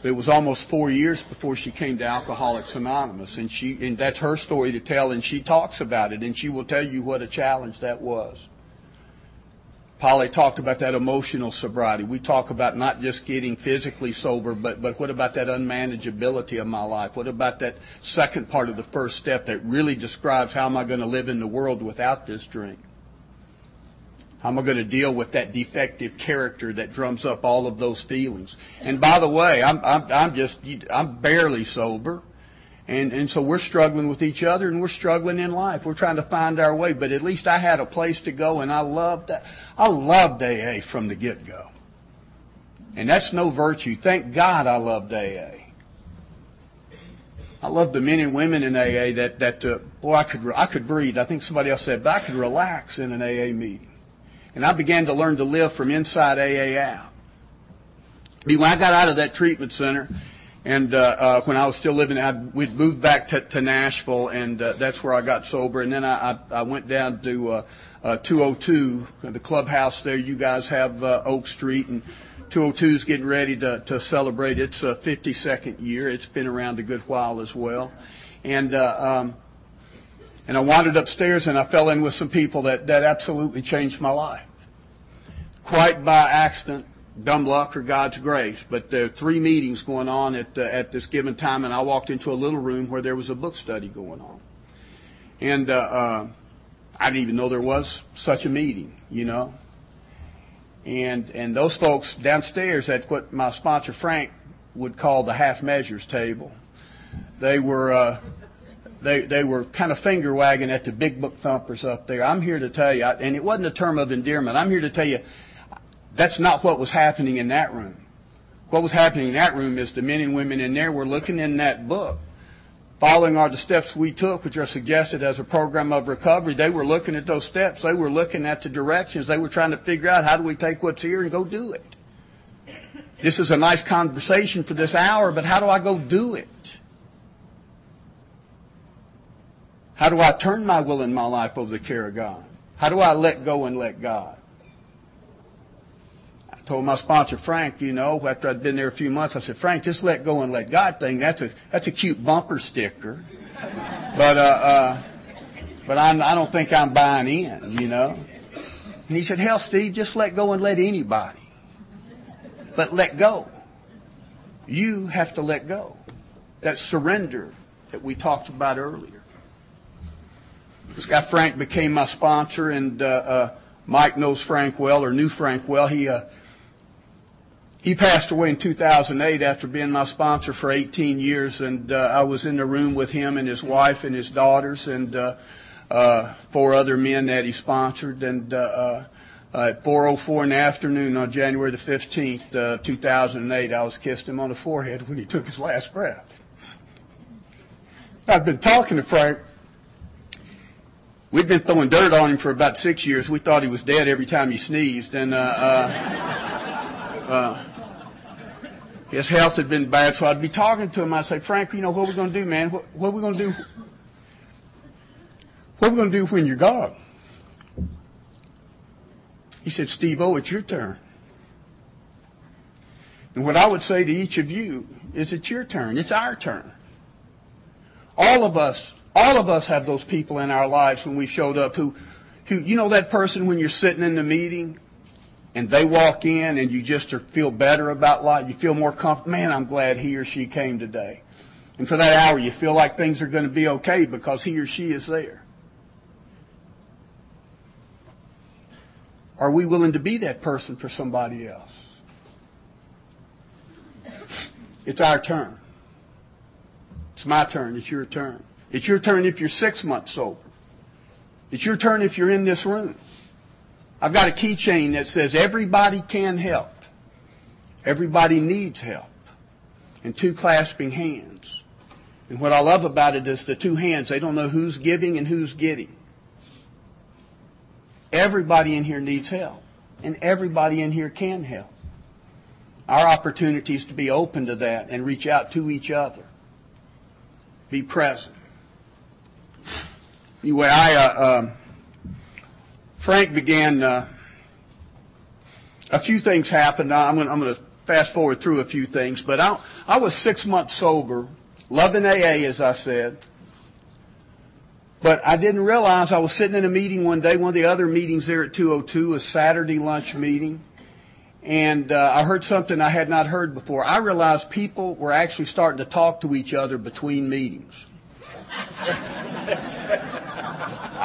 But it was almost four years before she came to Alcoholics Anonymous, and she and that's her story to tell, and she talks about it, and she will tell you what a challenge that was. Polly talked about that emotional sobriety. We talk about not just getting physically sober, but, but what about that unmanageability of my life? What about that second part of the first step that really describes how am I going to live in the world without this drink? How am I going to deal with that defective character that drums up all of those feelings? And by the way, I'm, I'm, I'm just, I'm barely sober. And, and so we're struggling with each other and we're struggling in life. We're trying to find our way, but at least I had a place to go and I loved that. I loved AA from the get-go. And that's no virtue. Thank God I loved AA. I love the men and women in AA that, that uh, boy, I could, I could breathe. I think somebody else said, but I could relax in an AA meeting. And I began to learn to live from inside AA out. I when I got out of that treatment center, and uh, uh, when I was still living, I'd, we'd moved back to, to Nashville, and uh, that's where I got sober. And then I, I, I went down to uh, uh, 202, the clubhouse there. You guys have uh, Oak Street, and 202 is getting ready to, to celebrate its uh, 52nd year. It's been around a good while as well. And uh, um, and I wandered upstairs, and I fell in with some people that, that absolutely changed my life. Quite by accident, dumb luck or God's grace, but there are three meetings going on at, uh, at this given time, and I walked into a little room where there was a book study going on. And uh, uh, I didn't even know there was such a meeting, you know. And, and those folks downstairs at what my sponsor Frank would call the half measures table, they were, uh, they, they were kind of finger wagging at the big book thumpers up there. I'm here to tell you, and it wasn't a term of endearment, I'm here to tell you that's not what was happening in that room. What was happening in that room is the men and women in there were looking in that book, following are the steps we took, which are suggested as a program of recovery. They were looking at those steps. They were looking at the directions. They were trying to figure out how do we take what's here and go do it. This is a nice conversation for this hour, but how do I go do it? How do I turn my will and my life over the care of God? How do I let go and let God? Told my sponsor Frank, you know, after I'd been there a few months, I said, Frank, just let go and let God thing. That's a that's a cute bumper sticker, but uh, uh, but I'm, I don't think I'm buying in, you know. And he said, Hell, Steve, just let go and let anybody, but let go. You have to let go. That surrender that we talked about earlier. This guy Frank became my sponsor, and uh, uh, Mike knows Frank well or knew Frank well. He uh, he passed away in 2008 after being my sponsor for 18 years, and uh, I was in the room with him and his wife and his daughters and uh, uh, four other men that he sponsored. And uh, uh, at 4:04 in the afternoon on January the 15th, uh, 2008, I was kissed him on the forehead when he took his last breath. I've been talking to Frank. We'd been throwing dirt on him for about six years. We thought he was dead every time he sneezed, and. His health had been bad, so I'd be talking to him. I'd say, Frank, you know, what are we going to do, man? What, what are we going to do? What are we going to do when you're gone? He said, Steve, oh, it's your turn. And what I would say to each of you is it's your turn. It's our turn. All of us, all of us have those people in our lives when we showed up who, who, you know that person when you're sitting in the meeting and they walk in and you just feel better about life, you feel more comfortable. Man, I'm glad he or she came today. And for that hour, you feel like things are going to be okay because he or she is there. Are we willing to be that person for somebody else? It's our turn. It's my turn. It's your turn. It's your turn if you're six months sober. It's your turn if you're in this room. I've got a keychain that says everybody can help. Everybody needs help. And two clasping hands. And what I love about it is the two hands, they don't know who's giving and who's getting. Everybody in here needs help. and everybody in here can help. Our opportunity is to be open to that and reach out to each other. Be present. Anyway, I, uh, um, Frank began, uh, a few things happened. I'm going to fast forward through a few things, but I, I was six months sober, loving AA, as I said. But I didn't realize I was sitting in a meeting one day, one of the other meetings there at 202, a Saturday lunch meeting, and uh, I heard something I had not heard before. I realized people were actually starting to talk to each other between meetings.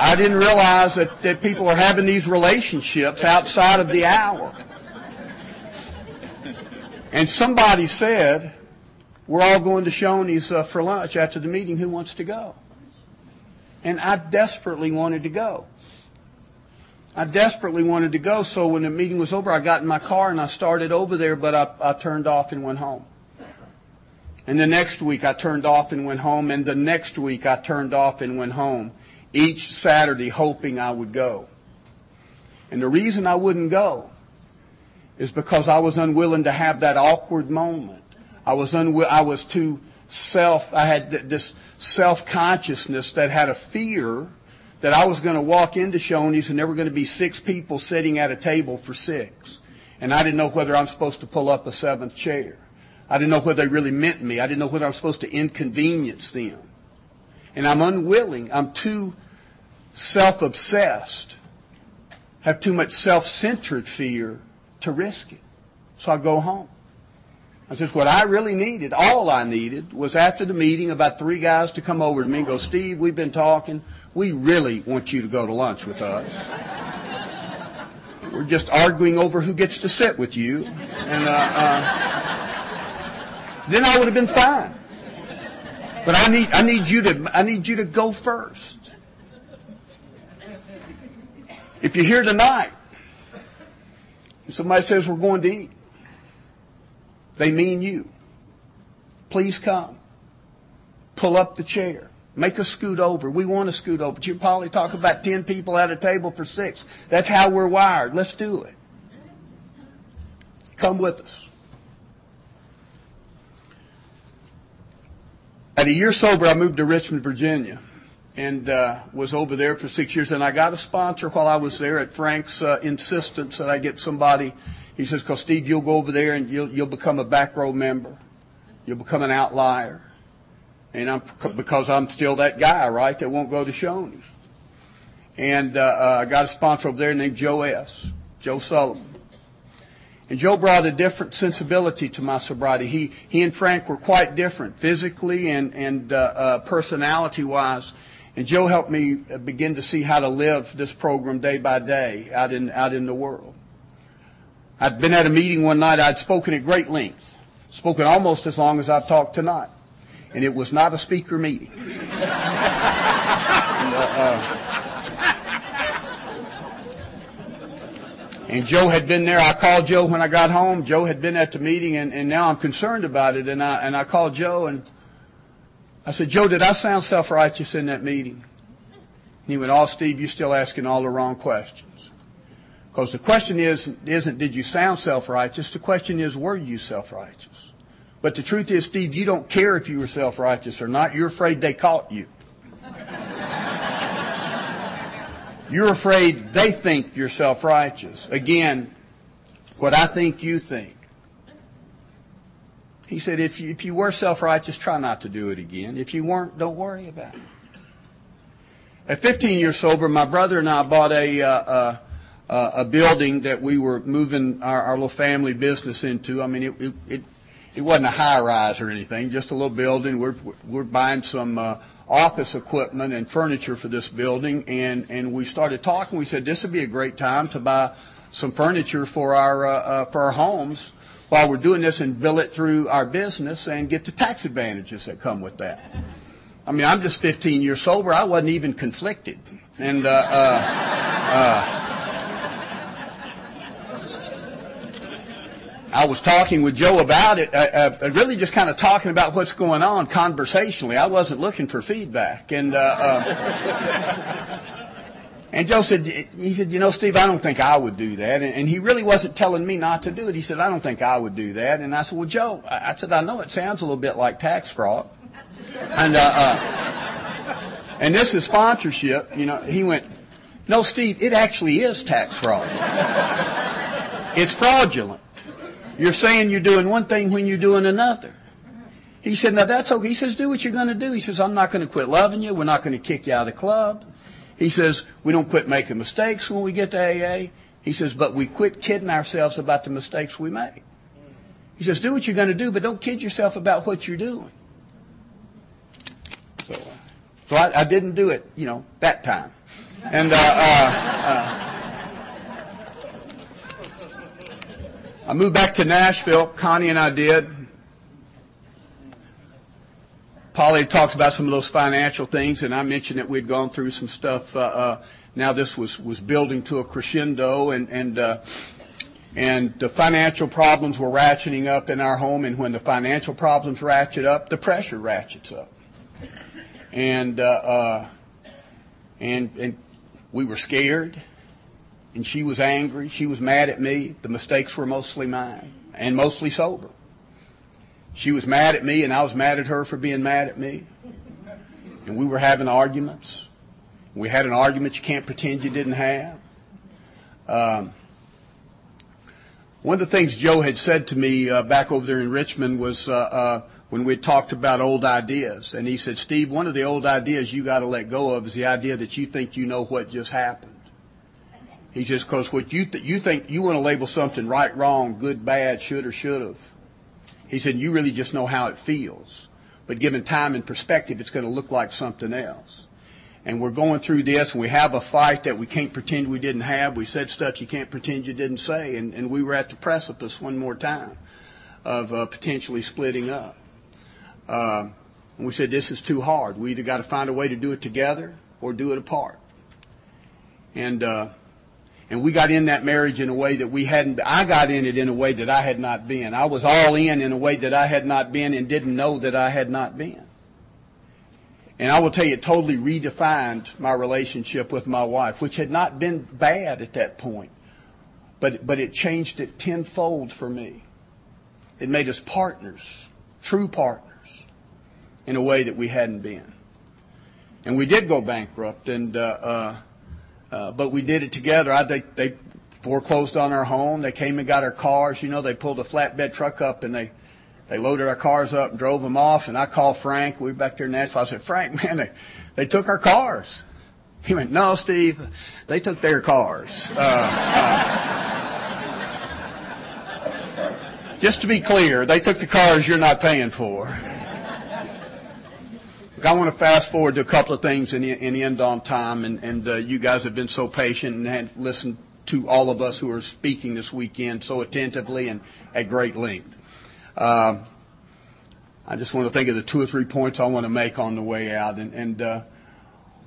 I didn't realize that, that people are having these relationships outside of the hour. And somebody said, we're all going to Shoney's uh, for lunch after the meeting. Who wants to go? And I desperately wanted to go. I desperately wanted to go, so when the meeting was over, I got in my car and I started over there, but I, I turned off and went home. And the next week I turned off and went home, and the next week I turned off and went home, each Saturday hoping I would go. And the reason I wouldn't go is because I was unwilling to have that awkward moment. I was unwi- I was too self, I had th- this self-consciousness that had a fear that I was going to walk into Shoney's and there were going to be six people sitting at a table for six. And I didn't know whether I'm supposed to pull up a seventh chair. I didn't know whether they really meant me. I didn't know whether I was supposed to inconvenience them. And I'm unwilling. I'm too self-obsessed, have too much self-centered fear to risk it. So I go home. I says, what I really needed, all I needed, was after the meeting about three guys to come over to me and go, Steve, we've been talking. We really want you to go to lunch with us. We're just arguing over who gets to sit with you. And uh, uh, then I would have been fine. But I need, I need you to, I need you to go first. If you're here tonight, and somebody says we're going to eat, they mean you. Please come. Pull up the chair. Make us scoot over. We want to scoot over. You probably talk about 10 people at a table for six. That's how we're wired. Let's do it. Come with us. At a year sober, I moved to Richmond, Virginia, and uh, was over there for six years. And I got a sponsor while I was there at Frank's uh, insistence that I get somebody. He says, "Cause Steve, you'll go over there and you'll you'll become a back row member. You'll become an outlier." And I'm because I'm still that guy, right? That won't go to Shoney's. And uh, uh, I got a sponsor over there named Joe S. Joe Sullivan. And Joe brought a different sensibility to my sobriety. He he and Frank were quite different physically and and uh, uh, personality wise. And Joe helped me begin to see how to live this program day by day out in out in the world. I'd been at a meeting one night. I'd spoken at great length, spoken almost as long as I've talked tonight, and it was not a speaker meeting. and, uh, And Joe had been there. I called Joe when I got home. Joe had been at the meeting, and, and now I'm concerned about it. And I, and I called Joe, and I said, Joe, did I sound self-righteous in that meeting? And he went, oh, Steve, you're still asking all the wrong questions. Because the question is, isn't did you sound self-righteous? The question is, were you self-righteous? But the truth is, Steve, you don't care if you were self-righteous or not. You're afraid they caught you. You're afraid they think you're self-righteous. Again, what I think you think. He said, if you, if you were self-righteous, try not to do it again. If you weren't, don't worry about it. At 15 years sober, my brother and I bought a, uh, uh, a building that we were moving our, our little family business into. I mean, it, it, it, it wasn't a high rise or anything, just a little building. We're, we're buying some uh, office equipment and furniture for this building, and, and we started talking. We said this would be a great time to buy some furniture for our, uh, uh, for our homes while we're doing this and bill it through our business and get the tax advantages that come with that. I mean, I'm just 15 years sober. I wasn't even conflicted. And, uh, uh, uh, I was talking with Joe about it, uh, uh, really just kind of talking about what's going on conversationally. I wasn't looking for feedback. And, uh, uh And Joe said, he said, you know, Steve, I don't think I would do that. And, and, he really wasn't telling me not to do it. He said, I don't think I would do that. And I said, well, Joe, I, I said, I know it sounds a little bit like tax fraud. And, uh, uh, and this is sponsorship. You know, he went, no, Steve, it actually is tax fraud. it's fraudulent. You're saying you're doing one thing when you're doing another. He said, now that's okay. He says, do what you're going to do. He says, I'm not going to quit loving you. We're not going to kick you out of the club. He says, we don't quit making mistakes when we get to AA. He says, but we quit kidding ourselves about the mistakes we make. He says, do what you're going to do, but don't kid yourself about what you're doing. So, so I, I didn't do it, you know, that time. And uh, uh, uh, I moved back to Nashville. Connie and I did. Polly talked about some of those financial things, and I mentioned that we'd gone through some stuff. Uh, uh, now this was was building to a crescendo, and and uh, and the financial problems were ratcheting up in our home. And when the financial problems ratchet up, the pressure ratchets up. And uh, uh, and and we were scared, and she was angry. She was mad at me. The mistakes were mostly mine, and mostly sober. She was mad at me, and I was mad at her for being mad at me. And we were having arguments. We had an argument you can't pretend you didn't have. Um, one of the things Joe had said to me uh, back over there in Richmond was uh, uh, when we talked about old ideas. And he said, Steve, one of the old ideas you got to let go of is the idea that you think you know what just happened. He says, because what you, th- you think you want to label something right, wrong, good, bad, should or should have. He said, you really just know how it feels. But given time and perspective, it's going to look like something else. And we're going through this, and we have a fight that we can't pretend we didn't have. We said stuff you can't pretend you didn't say, and, and we were at the precipice one more time of uh, potentially splitting up. Uh, and we said, this is too hard. We either got to find a way to do it together or do it apart. And uh, and we got in that marriage in a way that we hadn't, I got in it in a way that I had not been. I was all in in a way that I had not been and didn't know that I had not been. And I will tell you, it totally redefined my relationship with my wife, which had not been bad at that point. But, but it changed it tenfold for me. It made us partners, true partners, in a way that we hadn't been. And we did go bankrupt, and uh, uh, uh, but we did it together. I, they, they foreclosed on our home. They came and got our cars. You know, they pulled a flatbed truck up and they, they loaded our cars up and drove them off. And I called Frank. We were back there in Nashville. I said, Frank, man, they, they took our cars. He went, no, Steve, they took their cars. Uh, uh, just to be clear, they took the cars you're not paying for. I want to fast forward to a couple of things and, and end on time. And, and uh, you guys have been so patient and listened to all of us who are speaking this weekend so attentively and at great length. Uh, I just want to think of the two or three points I want to make on the way out. And, and uh,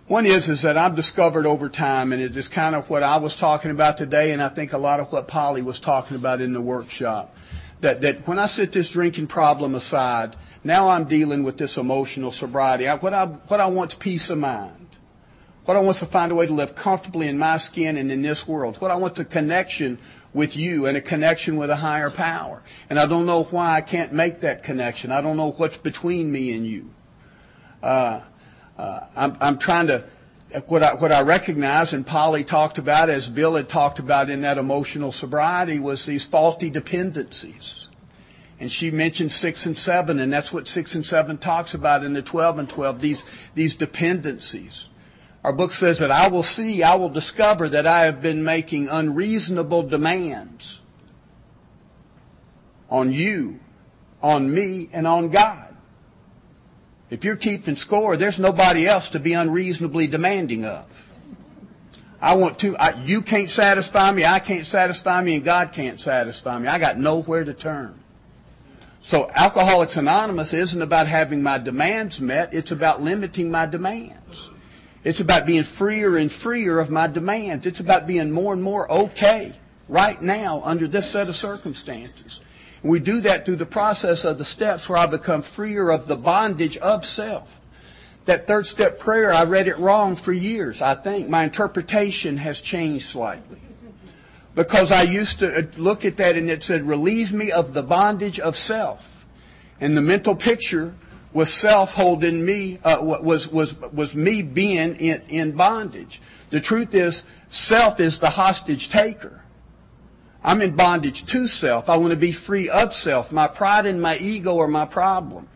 one is is that I've discovered over time, and it is kind of what I was talking about today, and I think a lot of what Polly was talking about in the workshop. That that when I set this drinking problem aside, now I'm dealing with this emotional sobriety. I, what, I, what I want is peace of mind. What I want is to find a way to live comfortably in my skin and in this world. What I want is a connection with you and a connection with a higher power. And I don't know why I can't make that connection. I don't know what's between me and you. Uh, uh, I'm, I'm trying to, what I, what I recognize and Polly talked about as Bill had talked about in that emotional sobriety was these faulty dependencies. And she mentioned six and seven, and that's what six and seven talks about in the 12 and 12, these, these dependencies. Our book says that I will see, I will discover that I have been making unreasonable demands on you, on me, and on God. If you're keeping score, there's nobody else to be unreasonably demanding of. I want to, I, you can't satisfy me, I can't satisfy me, and God can't satisfy me. I got nowhere to turn. So Alcoholics Anonymous isn't about having my demands met. It's about limiting my demands. It's about being freer and freer of my demands. It's about being more and more okay right now under this set of circumstances. And we do that through the process of the steps where I become freer of the bondage of self. that third step prayer, I read it wrong for years, I think. My interpretation has changed slightly. Because I used to uh, look at that and it said, relieve me of the bondage of self. And the mental picture was self holding me, uh, was, was, was me being in, in bondage. The truth is, self is the hostage taker. I'm in bondage to self. I want to be free of self. My pride and my ego are my problem.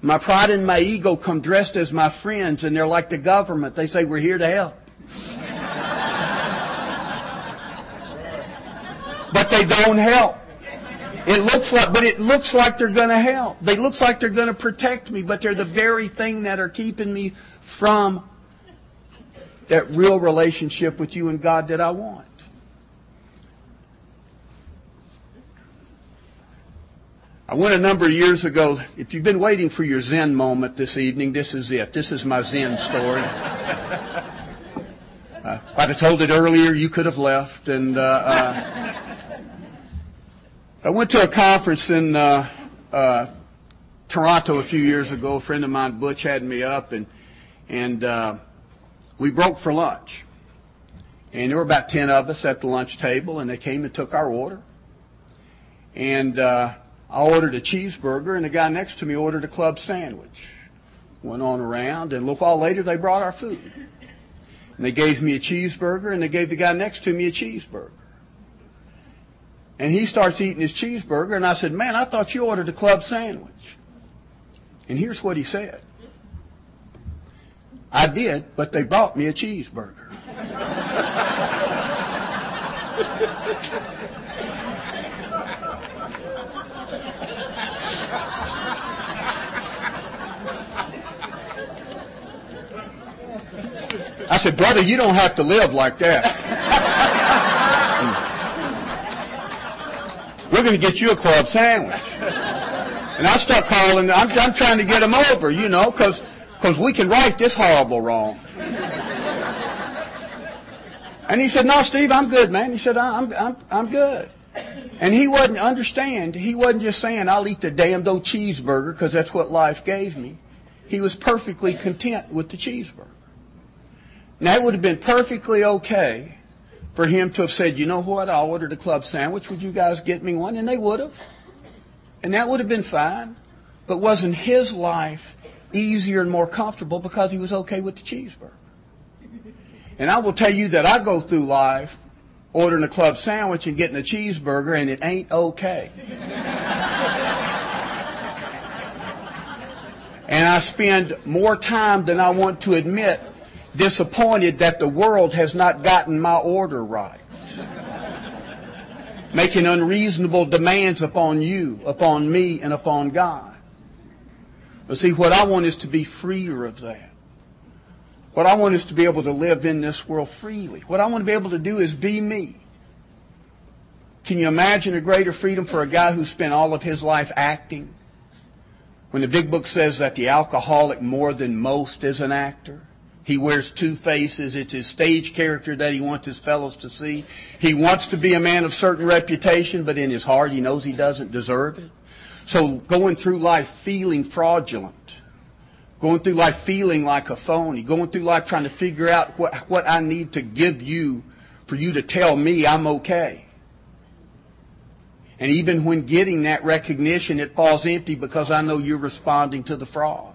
My pride and my ego come dressed as my friends and they're like the government. They say, we're here to help. but they don't help. It looks like, but it looks like they're going to help. They looks like they're going to protect me, but they're the very thing that are keeping me from that real relationship with you and God that I want. I went a number of years ago. If you've been waiting for your Zen moment this evening, this is it. This is my Zen story. Uh, I'd have told it earlier, you could have left. And uh, uh, I went to a conference in uh, uh, Toronto a few years ago. A friend of mine, Butch, had me up, and and uh, we broke for lunch. And there were about ten of us at the lunch table, and they came and took our order. And I ordered a cheeseburger, and the guy next to me ordered a club sandwich. Went on around, and a little while later, they brought our food. And they gave me a cheeseburger, and they gave the guy next to me a cheeseburger. And he starts eating his cheeseburger, and I said, Man, I thought you ordered a club sandwich. And here's what he said I did, but they brought me a cheeseburger. I said, brother, you don't have to live like that. We're going to get you a club sandwich. And I start calling, I'm, I'm trying to get them over, you know, because because we can right this horrible wrong. And he said, no, Steve, I'm good, man. He said, I'm, I'm, I'm good. And he wasn't, understand, he wasn't just saying, I'll eat the damned old cheeseburger because that's what life gave me. He was perfectly content with the cheeseburger. Now, it would have been perfectly okay for him to have said, you know what, I'll order the club sandwich. Would you guys get me one? And they would have. And that would have been fine. But wasn't his life easier and more comfortable because he was okay with the cheeseburger? And I will tell you that I go through life ordering a club sandwich and getting a cheeseburger, and it ain't okay. and I spend more time than I want to admit disappointed that the world has not gotten my order right. Making unreasonable demands upon you, upon me, and upon God. But see, what I want is to be freer of that. What I want is to be able to live in this world freely. What I want to be able to do is be me. Can you imagine a greater freedom for a guy who spent all of his life acting? When the big book says that the alcoholic more than most is an actor. He wears two faces. It's his stage character that he wants his fellows to see. He wants to be a man of certain reputation, but in his heart he knows he doesn't deserve it. So going through life feeling fraudulent, going through life feeling like a phony, going through life trying to figure out what, what I need to give you for you to tell me I'm okay. And even when getting that recognition, it falls empty because I know you're responding to the fraud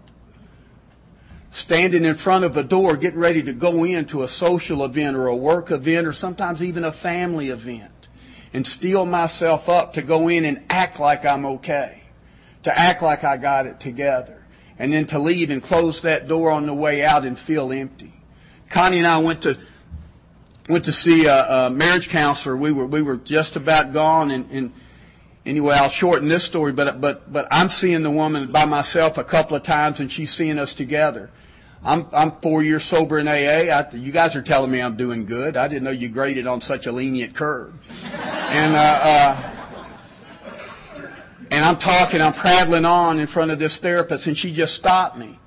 standing in front of a door getting ready to go into a social event or a work event or sometimes even a family event and steel myself up to go in and act like I'm okay, to act like I got it together, and then to leave and close that door on the way out and feel empty. Connie and I went to went to see a, a marriage counselor. We were we were just about gone, and, and anyway, I'll shorten this story. But but but I'm seeing the woman by myself a couple of times, and she's seeing us together. I'm, I'm four years sober in AA. I, you guys are telling me I'm doing good. I didn't know you graded on such a lenient curve. And, uh, uh, and I'm talking, I'm prattling on in front of this therapist, and she just stopped me.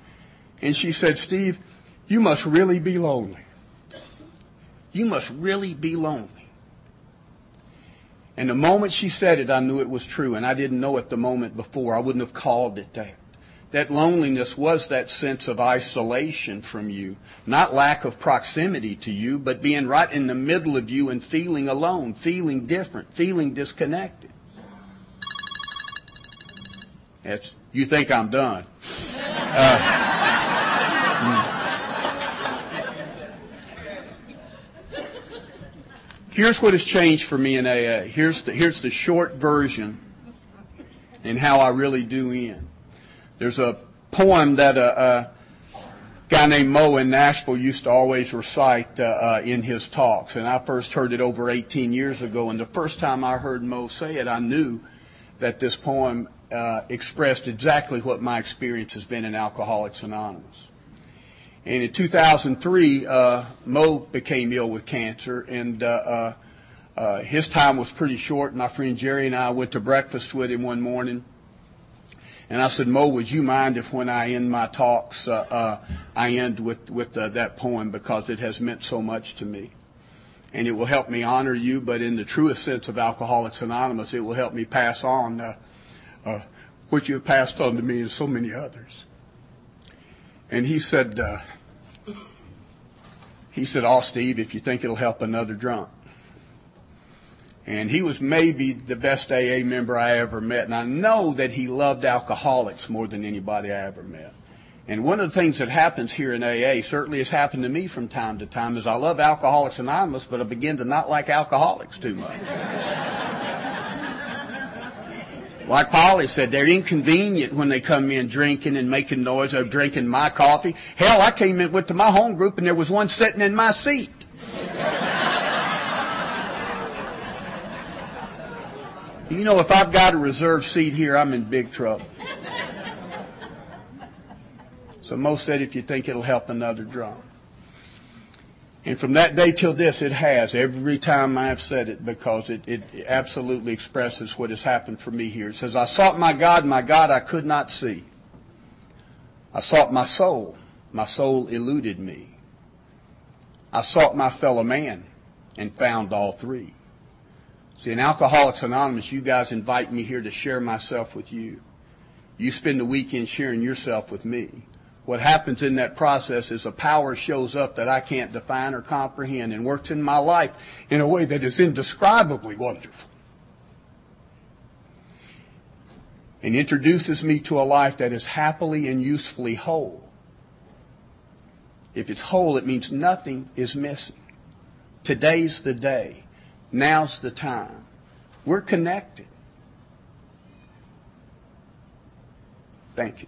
And she said, Steve, you must really be lonely. You must really be lonely. And the moment she said it, I knew it was true, and I didn't know it the moment before. I wouldn't have called it that. that loneliness was that sense of isolation from you, not lack of proximity to you, but being right in the middle of you and feeling alone, feeling different, feeling disconnected. That's, you think I'm done. Uh, Here's what has changed for me in AA. Here's the, here's the short version and how I really do end. There's a poem that a, a guy named Moe in Nashville used to always recite uh, uh, in his talks, and I first heard it over 18 years ago. And the first time I heard Moe say it, I knew that this poem uh, expressed exactly what my experience has been in Alcoholics Anonymous. And in 2003, uh, Moe became ill with cancer, and uh, uh, uh, his time was pretty short. My friend Jerry and I went to breakfast with him one morning, and I said, Moe, would you mind if when I end my talks, uh, uh, I end with, with that poem because it has meant so much to me. And it will help me honor you, but in the truest sense of Alcoholics Anonymous, it will help me pass on what you have passed on to me and so many others. And he said, uh, he said, oh, Steve, if you think it'll help another drunk. And he was maybe the best AA member I ever met. And I know that he loved alcoholics more than anybody I ever met. And one of the things that happens here in AA, certainly has happened to me from time to time, is I love Alcoholics Anonymous, but I begin to not like alcoholics too much. Like Polly said, they're inconvenient when they come in drinking and making noise of drinking my coffee. Hell, I came in, went to my home group and there was one sitting in my seat. You know, if I've got a reserved seat here, I'm in big trouble. So Moe said, if you think it'll help another drunk. And from that day till this, it has every time I've said it because it, it absolutely expresses what has happened for me here. It says, I sought my God, my God I could not see. I sought my soul, my soul eluded me. I sought my fellow man and found all three. See, in Alcoholics Anonymous, you guys invite me here to share myself with you. You spend the weekend sharing yourself with me. What happens in that process is a power shows up that I can't define or comprehend and works in my life in a way that is indescribably wonderful. And introduces me to a life that is happily and usefully whole. If it's whole, it means nothing is missing. Today's the day. Now's the time. We're connected. Thank you.